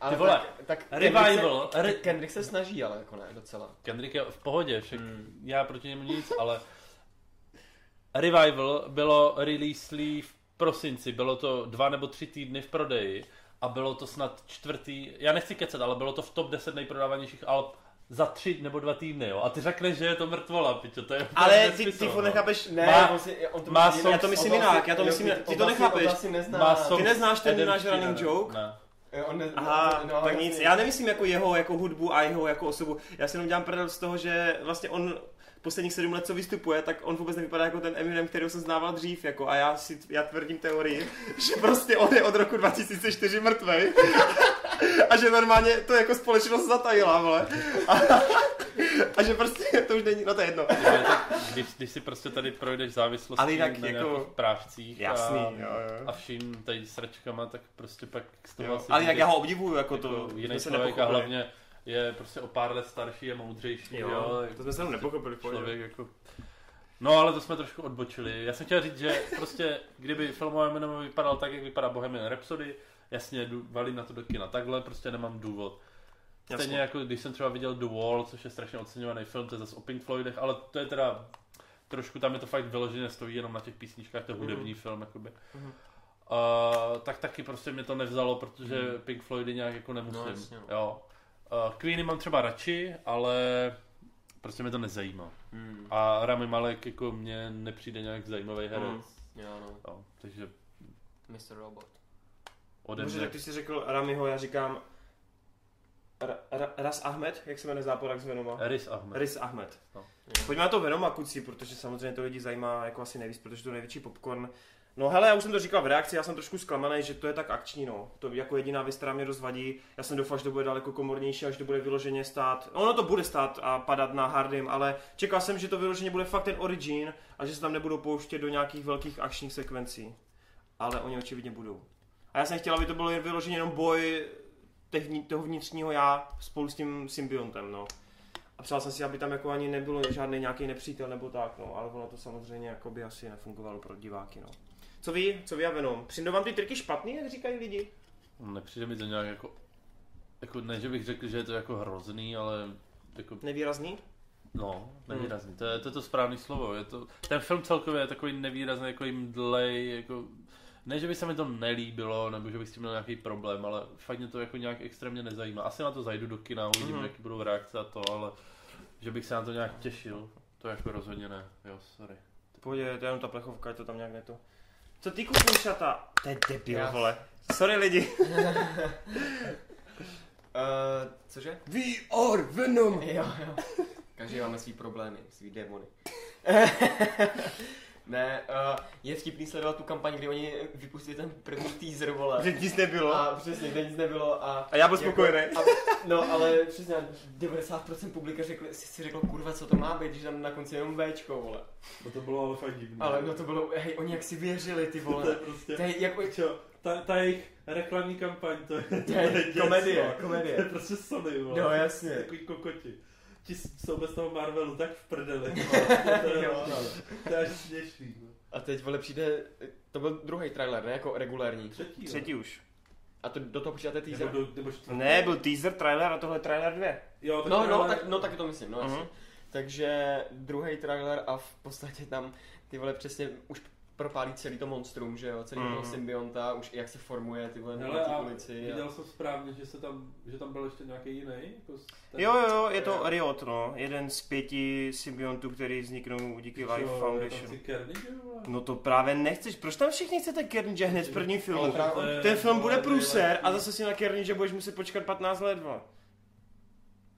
Ale vole, tak, tak revival, Kendrick se, re- Kendrick se snaží, ale jako ne, docela. Kendrick je v pohodě, však Hmm. já proti němu nic, ale Revival bylo releaselý v prosinci, bylo to dva nebo tři týdny v prodeji a bylo to snad čtvrtý, já nechci kecat, ale bylo to v top 10 nejprodávanějších alb za tři nebo dva týdny, jo. A ty řekneš, že je to mrtvola, pičo, to je Ale ty, ty no. furt nechápeš, Ne, Má- on si, on to má song-. Já to myslím to jinak, já to jo, myslím- ty to to nechápeš. To nezná. Ty neznáš ten náš running joke? Ne. Jo, on ne, Aha, no, tak jasně. nic. Já nemyslím jako jeho jako hudbu a jeho jako osobu. Já si jenom dělám prdel z toho, že vlastně on posledních sedm let, co vystupuje, tak on vůbec nevypadá jako ten Eminem, který jsem znával dřív. Jako, a já si já tvrdím teorii, že prostě on je od roku 2004 mrtvej. a že normálně to jako společnost zatajila, vole. A, a že prostě to už není, no to je jedno. Tak, když, když si prostě tady projdeš závislostí Ale jinak na jako- prášcích Jasný, a, jo, jo. a vším tady sračkama, tak prostě pak z toho Jo, asi ale jak já ho obdivuju, jako, jako to, jiný jsme se člověk a hlavně je prostě o pár let starší a moudřejší, jo, Jo, to jsme se jenom nepochopili, v pohodě. člověk jako... No ale to jsme trošku odbočili. Já jsem chtěl říct, že prostě kdyby film o Eminemovi vypadal tak, jak vypadá Bohemian Rhapsody, jasně valím na to do kina takhle, prostě nemám důvod. Stejně Jasně. jako když jsem třeba viděl The Wall, což je strašně oceňovaný film, to je zase o Pink Floydech, ale to je teda trošku, tam je to fakt vyloženě stojí jenom na těch písničkách, to je hudební film, jakoby. Mhm. Uh, tak taky prostě mě to nevzalo, protože Mhm. Pink Floydy nějak jako nemusím. No, jasně, no. jo. Uh, Queeny mám třeba radši, ale prostě mě to nezajímá. Hmm. A Rami Malek jako mě nepřijde nějak zajímavý herec. Mm. Jo, no. No, takže Mr. Robot. ode Dobře, mě. tak ty jsi řekl Ramiho, já říkám Ra, Ra, Ras Ahmed, jak se jmenuje záporak z Venoma? Riz Ahmed. Riz Ahmed. No. Pojďme na to Venoma, kuci, protože samozřejmě to lidi zajímá jako asi nejvíc, protože to je největší popcorn. No hele, já už jsem to říkal v reakci, já jsem trošku zklamaný, že to je tak akční, no. To jako jediná věc, která mě rozvadí. Já jsem doufal, že to bude daleko komornější, až to bude vyloženě stát. Ono to bude stát a padat na hardym, ale čekal jsem, že to vyloženě bude fakt ten origin a že se tam nebudou pouštět do nějakých velkých akčních sekvencí. Ale oni očividně budou. A já jsem chtěl, aby to bylo jen vyloženě jenom boj toho vnitřního já spolu s tím symbiontem, no. A přál jsem si, aby tam jako ani nebylo žádný nějaký nepřítel nebo tak, no, ale ono to samozřejmě jako by asi nefungovalo pro diváky, no. Co ví, co ví a Venom? Přijdou vám ty triky špatný, jak říkají lidi? Nepřijde mi to nějak jako, jako ne, že bych řekl, že je to jako hrozný, ale jako, Nevýrazný? no, nevýrazný. To je, to je to správné slovo. Je to, ten film celkově je takový nevýrazný, jako jim dlej, jako, ne, že by se mi to nelíbilo, nebo že bych s tím měl nějaký problém, ale fakt mě to jako nějak extrémně nezajímá. Asi na to zajdu do kina, uvidím, Mhm. mm-hmm. jaký budou reakce a to, ale že bych se na to nějak těšil, to jako rozhodně ne. Jo, sorry. Je jenom ta plechovka, je to tam nějak neto. Co ty kupuj šata? To je debil, Já- vole. Sorry lidi. Uh, cože? We are Venom! Jo, jo. Každý máme svý problémy, svý démony. ne, uh, je vtipný sledovat tu kampaň, kdy oni vypustili ten první teaser, vole. Že nic nebylo. A přesně, kde nic nebylo a... A já byl spokojený. a, no, ale přesně 90% publika řekli, si, si řeklo, kurva, co to má být, když tam na konci jenom Bčko, vole. No to bylo ale fakt divné. Ale no to bylo, hej, oni jak si věřili, ty to je vole. prostě... To je jako, Čo, ta, ta jejich reklamní kampaň, to je, to je děcko. komedie, To je komedie. prostě Sony, vole. No, jasně. Takový kokoti. Ti jsou bez toho Marvelu tak v prdeli. to, je, Jo, no. to je až směšný. No. A teď, vole, přijde, to byl druhý trailer, ne, jako regulární. Třetí, Třetí už. A to, do toho počítáte Nebo, teaser? do, nebo čtvrtý. Ne, byl teaser, trailer a tohle je trailer 2. Jo, No, no, ale- tak, no, tak to myslím, no, Mhm. jasně. Takže druhý trailer a v podstatě tam ty vole přesně už propálí celý to monstrum, že jo, celý Mhm. toho symbionta, už jak se formuje ty vole Hele, na té a ulici. A... viděl jsem správně, že, se tam, že tam byl ještě nějaký jiný? Jako ten- Jo, jo, je to Riot, no. Jeden z pěti symbiontů, který vzniknou díky Life Jo, Foundation. No to právě nechceš, proč tam všichni chcete Carnage hned v prvním filmu? Ten film bude průser a zase si na Carnage budeš muset počkat 15 let, vole.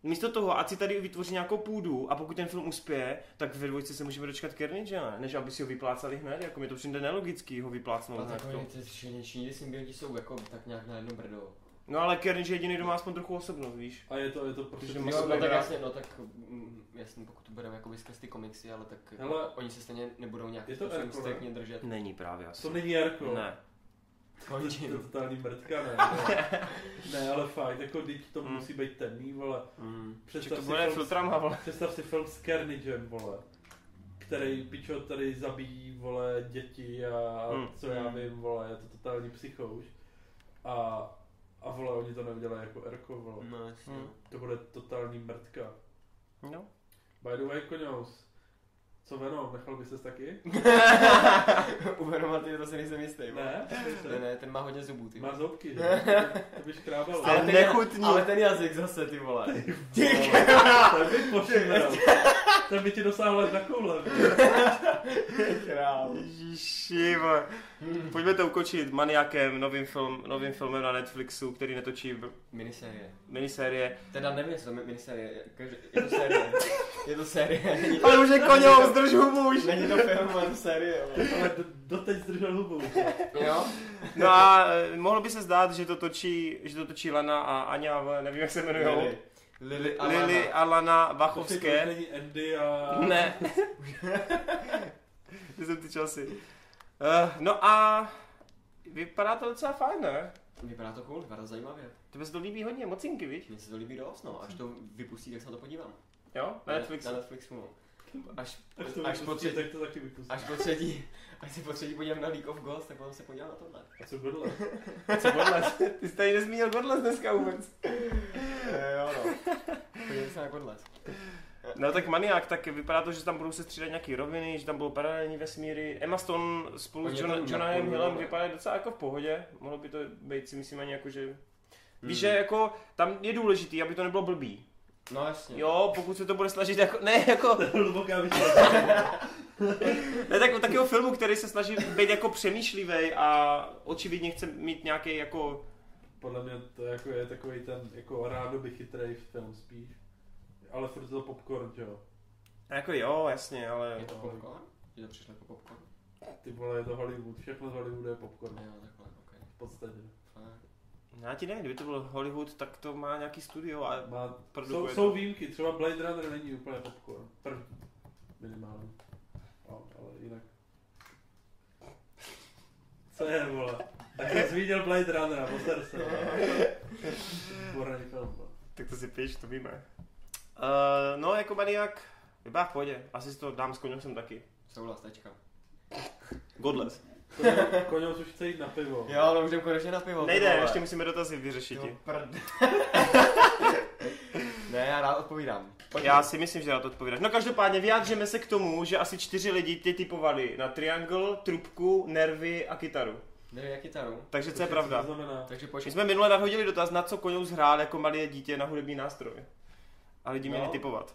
Místo toho, ať si tady vytvoří nějakou půdu a pokud ten film uspěje, tak ve dvojce se můžeme dočkat Carnage, ne? Než aby si ho vyplácali hned, jako mi to přijde nelogický ho vyplácnout A hned. takový to. ty šílenější symbionti jsou jako tak nějak na jedno brdo. No ale Carnage je jediný, kdo má aspoň trochu osobnost, víš? A je to, je to prostě... Protože Jo, no tak jasně, no tak mm, jasně, pokud to bereme jako skrz ty komiksy, ale tak Hele, oni se stejně nebudou nějak je to způsobem Erko, ne? držet. Není právě asi. To není Jarko. Ne. To je Končím. totální mrtka, ne? Ne, ne ale fakt, jako teď to Mm. musí být temný, vole. Mm. Představ to si, film, filtrama, vole. představ si film s Carnagem, vole. Který pičo tady zabíjí, vole, děti a Mm. co já vím, vole, je to totální psychouš. A, a vole, oni to neudělají jako Erko, vole. No jasně. Mm. To bude totální mrtka. No. By the way, Koňous, co Venom, nechal by ses taky? U Venoma ty to si nejsem jistý. vole. Ne? Ne, ne, ten má hodně zubů, ty. Má vole. zoubky, že? To by škrábalo. Ale ten, nechutný. ale ten jazyk zase, ty vole. Ty To by pošimel. Ten by ti dosáhl na koule. Král. Ježiši. Pojďme to ukočit maniakem, novým, film, novým filmem na Netflixu, který netočí v- Minisérie. minisérie. Teda nevím, jestli to je minisérie. Každý- Je to série. Je to série. Není, Ale už je koněm, zdrž hubu už. není to film, ale to série. Ale do, doteď zdržel hubu. Jo? No a eh, mohlo by se zdát, že to točí, že to točí Lana a vole, nevím jak se jmenují. Lily. Lily a Lily Lana. a Lana To Vachovské. není Andy a... Ne. Ty jsem ty časy. Uh, no a vypadá to docela fajn, ne? Vypadá to cool, vypadá to zajímavě. Tebe se to líbí hodně, mocinky, víš? Mně se to líbí dost, no. Až to vypustí, tak se na to podívám. Jo, na Netflixu. Na Netflixu, no. Až, Až až, po třetí, tak to taky vypustí. až po třetí, až se po třetí podívám na League of Ghost, tak potom se podívám na tohle. A co godle? Co Godless? Ty jsi tady nezmínil Godless dneska vůbec. E, jo, no. Podívám se na Godless. No tak maniak, tak vypadá to, že tam budou se střídat nějaký roviny, že tam budou paralelní vesmíry. Emma Stone spolu s John, napojili, Hillem vypadají docela jako v pohodě. Mohlo by to být si myslím ani jako, že... Víš, Hmm. že jako tam je důležitý, aby to nebylo blbý. No jasně. Jo, pokud se to bude snažit jako, ne jako, ne tak, takového filmu, který se snaží být jako přemýšlivý a očividně chce mít nějaký jako, Podle mě to jako je takový ten jako rádoby chytrý film spíš. Ale furt je to popcorn, že jo. jako jo, jasně, ale... Je to popcorn? Je to přišlo jako popcorn? Ty vole, je to Hollywood, všechno z Hollywoodu je popcorn. Jo, takhle, ok. V podstatě. Fakt. Já ti nevím, kdyby to byl Hollywood, tak to má nějaký studio a Má, jsou, produkuje to. jsou výjimky, třeba Blade Runner není úplně popcorn. První. Minimálně. No, ale jinak. Co je, vole? Tak jsi viděl Blade Runnera, pozer se. Výborný film. no. Tak to si píš, to víme. Uh, no, jako maniak, vypadá v pohodě. Asi si to dám s koněm taky. Souhlas, tečka. Godless. Koně- Koněus už chce jít na pivo. Jo, už jdem konečně na pivo. ty Nejde, vole. ještě musíme dotazy vyřešit. Jo, prd. ne, já rád odpovídám. Pojď. Já si myslím, že to odpovídáš. No každopádně vyjádřeme se k tomu, že asi čtyři lidi tě typovali na triangle, trubku, nervy a kytaru. Nevím, jak kytaru. Takže co je To pravda? znamená? Takže My pojď. jsme minule nadhodili dotaz, na co Koňous hrál jako malé dítě na hudební nástroj. A lidi No. měli typovat.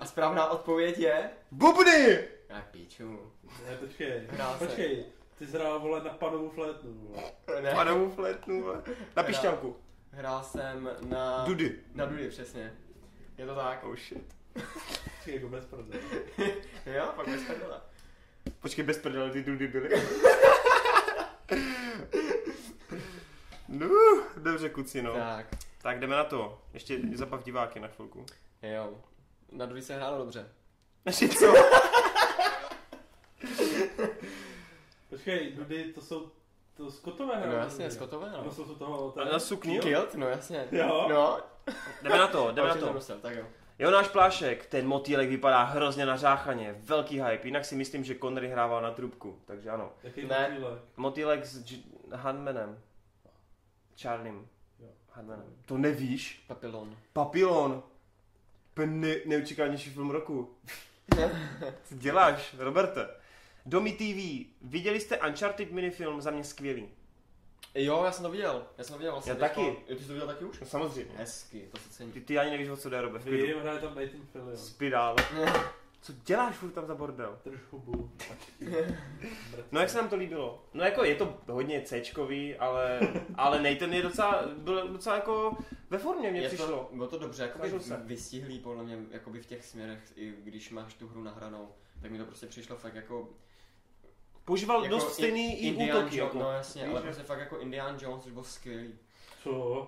A správná odpověď je... Bubny! Já píču. Ne, počkej. Hrál se. Ty jsi hrál, vole, na panovou flétnu, vole. Ne. Panovou flétnu, vole. Na pišťalku. Hrál jsem na... Dudy. Na Dudy, přesně. Je to tak? Oh shit. Jako bez prdele. Jo, pak bez prdele. Počkej, bez prdele ty dudy byly. no, dobře kuci, no. Tak, Tak jdeme na to. Ještě zabav diváky na chvilku. jo. Na Dudy se hrálo dobře. Ještě co? Počkej, Dudy, to jsou to skotové No hry. jasně, skotové, No no. jsou to toho... A na sukni? Kilt, no jasně. Jo. No, Jdeme na to, jdeme na to. Brusel, tak jo. Jonáš Plášek, ten motýlek vypadá hrozně na záchaně, velký hype, jinak si myslím, že Connery hrával na trubku, takže ano. Jaký Ne. motýlek? Motýlek s J- Hanmanem. Charliem. Hanmanem. To nevíš? Papilon. Papilon. Ne- neočekávanější film roku. Co děláš, Roberte? Domy TV. Viděli jste Uncharted minifilm? Za mě skvělý. Jo, já jsem to viděl. Já jsem to viděl vlastně. Já taky. Jo, ty jsi to viděl taky už? No samozřejmě. Hezky, to se cení. Ty, ty ani nevíš, o co jde, Robert. Vím, hraje tam Nathan Fillion. Spirál. Co děláš furt tam za bordel? Trošku bu. No jak se nám to líbilo? No jako je to hodně Cčkový, ale, ale Nathan je docela, byl docela jako ve formě, mně Je přišlo. to, bylo to dobře se. vystihlý podle mě jakoby v těch směrech, i když máš tu hru nahranou, tak mi to prostě přišlo fakt jako... Používal jako dost stejný i Indiana útoky. Jo- Jako. No jasně, Víš, ale že- prostě fakt jako Indiana Jones, což byl skvělý. Co?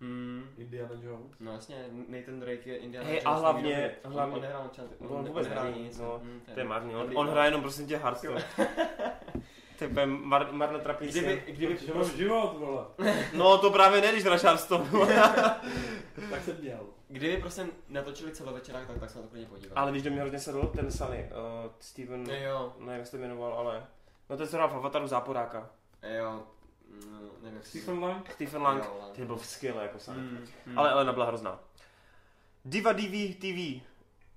Hmm. Indiana Jones? No jasně, Nathan Drake je Indiana Hej, Jones. a hlavně- hlavně- On nehrál Uncharted, On on, vůbec nehrál nic. no, Hm, To je marný, on, on no. hraje jenom prosím tě Hearthstone. to je mar, marné trapný Kdyby, kdyby, Protože mám život, vole. No to právě ne, když hraješ Hearthstone. Tak jsem měl. Kdyby prostě natočili celovečerák, tak, tak se na to klidně podívat. ale když do mě hrozně sedl ten Sunny, uh, Steven, No jo, nevím, jak se to jmenoval, ale... No ten, co hrál v Avataru záporáka. jo, no, nevím, jak se Stephen Lang? Stephen Lang, Jo, Lang. ten byl skvělý jako Sunny. Hmm, hmm. Ale Elena byla hrozná. Diva DV TV.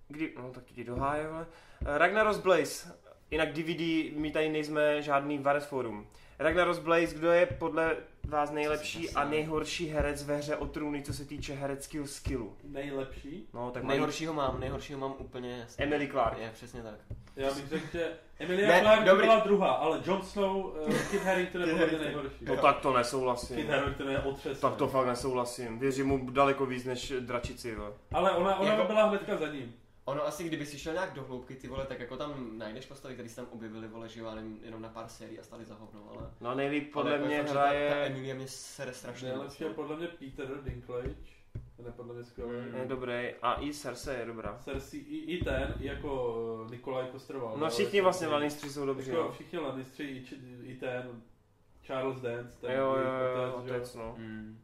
Kdy, no tak ti doháje, vole. Ragnaros Blaze. Jinak DVD, my tady nejsme žádný Vares Forum. Ragnaros Blaze, kdo je podle vás nejlepší a nejhorší herec ve hře o trůny, co se týče hereckého skillu? Nejlepší? No, tak nejhorší. Nejhoršího mám, nejhoršího mám úplně jasně. Emily Clark. Je, přesně tak. Já bych řekl, že Emilia Ne, Clarke dobrý. byla druhá, ale Jon Snow, uh, Kit Harington je nejhorší. No tak to nesouhlasím. Kit Harington je otřesný. Tak to fakt nesouhlasím. Věřím mu daleko víc než dračici, jo. Ale ona, ona Jako- by byla hnedka za ním. Ono asi, kdyby si šel nějak do hloubky, ty vole, tak jako tam najdeš postavy, které se tam objevily, vole, že jo, já nevím, jenom na pár sérií a stali za hovno, ale... No nejlíp podle ale jako mě fakt, že Ta, ta hraje... Emilia mě sere strašně Nejlepší je no. podle mě Peter Dinklage. Ten je podle mě skvělý. Mm. Je dobrý. A i Cersei je dobrá. Cersei, i, i ten, i jako uh, Nikolaj Kostroval. No všichni vlastně Lannisteri jsou dobří, Jako no. všichni Lannisteri, i, či- i ten Charles Dance, ten Jo, jo, jo, otec, otec, no. Mm.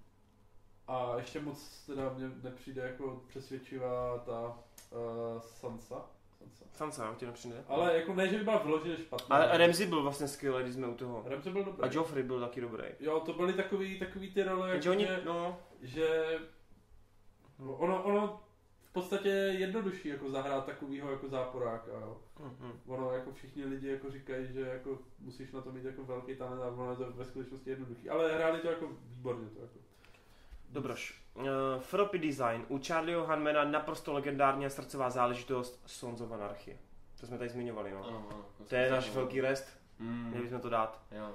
A ještě moc teda mně nepřijde jako přesvědčivá ta uh, Sansa. Sansa. Sansa, ti nepřijde. Ale jako ne, že by byla vyloženě špatná. A Ramsey byl vlastně skvělý, když jsme u toho. Ramsey byl dobrý. A Joffrey byl taky dobrý. Jo, to byly takový, takový ty role, jako, oni, že, no, že ono, ono v podstatě je jednodušší jako zahrát takovýho jako záporáka, jo. mhm. Ono jako všichni lidi jako říkají, že jako musíš na to mít jako velký talent a ono je to ve skutečnosti jednoduchý. Ale hráli to jako výborně to jako. Dobroš. Uh, Floppy design. U Charlieho Hanmana naprosto legendární a srdcová záležitost Sons of Anarchy. To jsme tady zmiňovali, no. Ano, ano. To je náš velký rest, Mm. měli bychom to dát. Jo.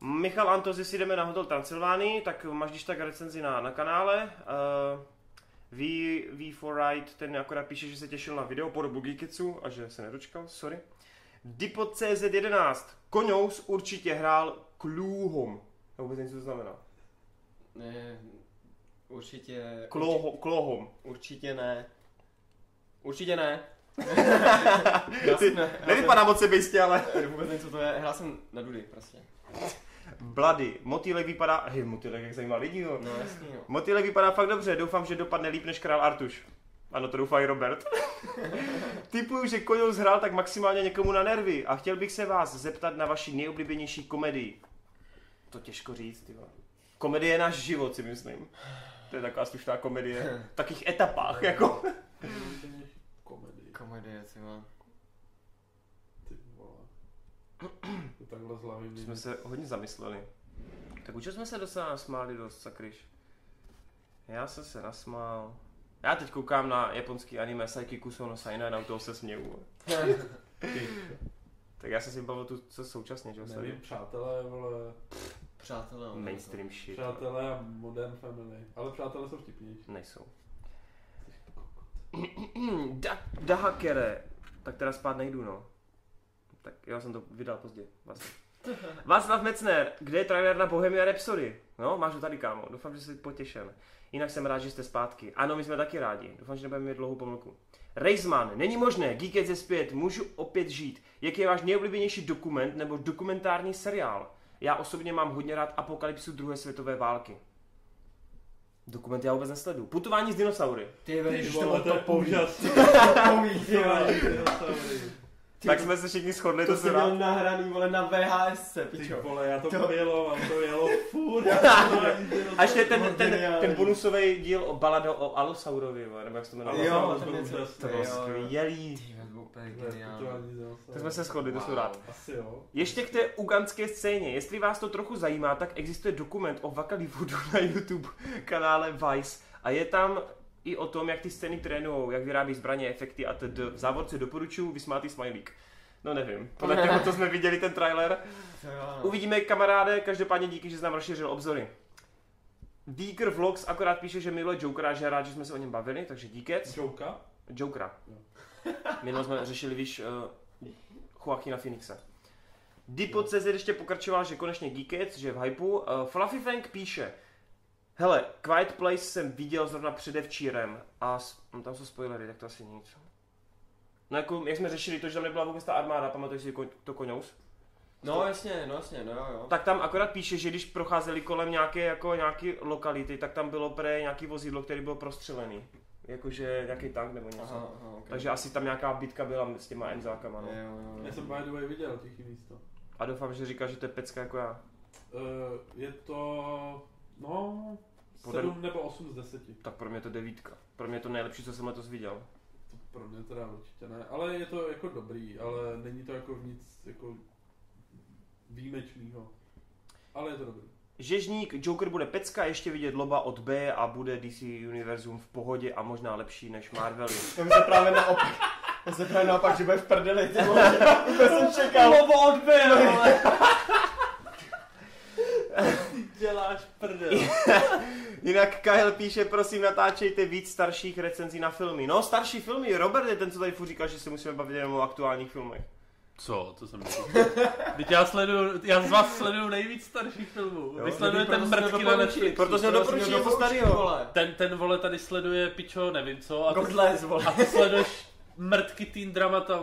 Michal Antoz, jestli jdeme na Hotel Transylvánii, tak máš když tak recenzi na, na kanále. Uh, v, V4 Ride, ten akorát píše, že se těšil na video po dobu Geeketsu a že se nedočkal, sorry. Dipod CZ11, Koňous určitě hrál Kluhom. Já vůbec nevím, co to znamená. Ne, určitě... Klohom. Klohom. Určitě ne. Určitě ne. Ty, nevypadá moc sebejistě, ale... Vůbec nevím, co to je. Hrál jsem na Dudy, prostě. Bloody. Motýlek vypadá... Hej, motýlek, jak zajímá lidi, jo. No jasný, jo. Motýlek vypadá fakt dobře, doufám, že dopadne líp než král Artuš. Ano, to doufá i Robert. Typuju, že Koňous hrál tak maximálně někomu na nervy a chtěl bych se vás zeptat na vaši nejoblíbenější komedii. To těžko říct, ty vole. Komedie je náš život, si myslím. To je taková slušná komedie. V takých etapách, jako. Komedii, Komedie, ty vole. ty vole. To takhle z hlavy mi- Jsme se hodně zamysleli. Tak už jsme se docela nasmáli dost, sakryš. Já jsem se nasmál. Já teď koukám na japonský anime Saiki Kuso no Saina, na toho se směju. Tak já jsem si bavil tu, co současně, že jo? Nevím, přátelé, vole. Přátelé. no. mainstream shit. Přátelé a Modern Family. Ale přátelé jsou vtipnější. Nejsou. da, Dahakere. Tak teda spát nejdu, no. Tak já jsem to vydal pozdě. Vlastně. Václav Mecner, kde je trailer na Bohemia Rhapsody? No, máš ho tady, kámo. Doufám, že jsi potěšen. Jinak jsem rád, že jste zpátky. Ano, my jsme taky rádi. Doufám, že nebudeme mít dlouhou pomlku. Reisman, není možné, Geekec je zpět, můžu opět žít. Jaký je váš nejoblíbenější dokument nebo dokumentární seriál? Já osobně mám hodně rád Apokalypsu druhé světové války. Dokument já vůbec nesleduju. Putování s dinosaury. Ty vole, to to. Topový, ty. Ty tak jsme se všichni shodli, to to jsem měl nahraný, vole, na VHS, Ty pičo. vole, já to, To- bylo, a to jelo furt. A ještě ten, ten, ten, Geniální. bonusový díl o balado o Alosaurovi, vole, nebo jak se to jmenuje. Jo, to ten bylo něco. to skvělý. Ty. Tak jsme se shodli, to jsou Wow. rád. Asi jo. Ještě k té ugandské scéně. Jestli vás to trochu zajímá, tak existuje dokument o Wakalivoodu na YouTube kanále Vice. A je tam i o tom, jak ty scény trénujou, jak vyrábí zbraně, efekty a td. V závorce doporučuji vysmátý smajlík. No nevím, podle toho to jsme viděli ten trailer. No. Uvidíme, kamaráde, každopádně díky, že jsi nám rozšířil obzory. Deeker Vlogs akorát píše, že miluje Jokera, že je rád, že jsme se o něm bavili, takže díkec. Joka? Jokera. Jo. Minule jsme řešili, víš, uh, Joaquina Phoenixe. Dipo.cz ještě pokračoval, že konečně Geekets, že v hypeu. Uh, Fluffy Fang píše, hele, Quiet Place jsem viděl zrovna předevčírem a s, no, tam jsou spoilery, tak to asi nic. No jako, jak jsme řešili to, že tam nebyla vůbec ta armáda, pamatuješ si to koňous? No jasně, no jasně, no jo, jo. Tak tam akorát píše, že když procházeli kolem nějaké, jako, nějaké lokality, tak tam bylo pre nějaký vozidlo, který byl prostřelený. Jakože nějaký tank nebo něco. Aha, aha, okay. Takže asi tam nějaká bitka byla s těma enzákama, no. Jo, jo, Já jo. jsem by the way viděl tichý místo. A doufám, že říká, že to je pecka jako já. Uh, je to, no, Podle- 7 nebo 8 z 10. Tak pro mě je to devítka. Pro mě je to nejlepší, co jsem letos viděl. To pro mě teda určitě ne, ale je to jako dobrý, ale není to jako nic jako výjimečného. Ale je to dobrý. Žežník, Joker bude pecka, ještě vidět loba od B a bude DC Univerzum v pohodě a možná lepší než Marvely. Já jsem právě naopak. Já jsem právě naopak, že bude v prdeli, ty vole. Jsem čekal. Lobo od B, vole. Děláš prdel. Jinak Kyle píše, prosím natáčejte víc starších recenzí na filmy. No, starší filmy, Robert je ten, co tady furt říkal, že se musíme bavit jenom o aktuálních filmech. Co? To jsem. Teď já sleduju, já z vás sleduju nejvíc starších filmů. Vy sledujete jsem mrtky na. Netflixu. Proto jsem doporučil něco doporučil, starýho. vole. Ten, ten vole tady sleduje pičo, nevím co. A ty, Godless, vole. a ty sleduješ mrtky teen dramata,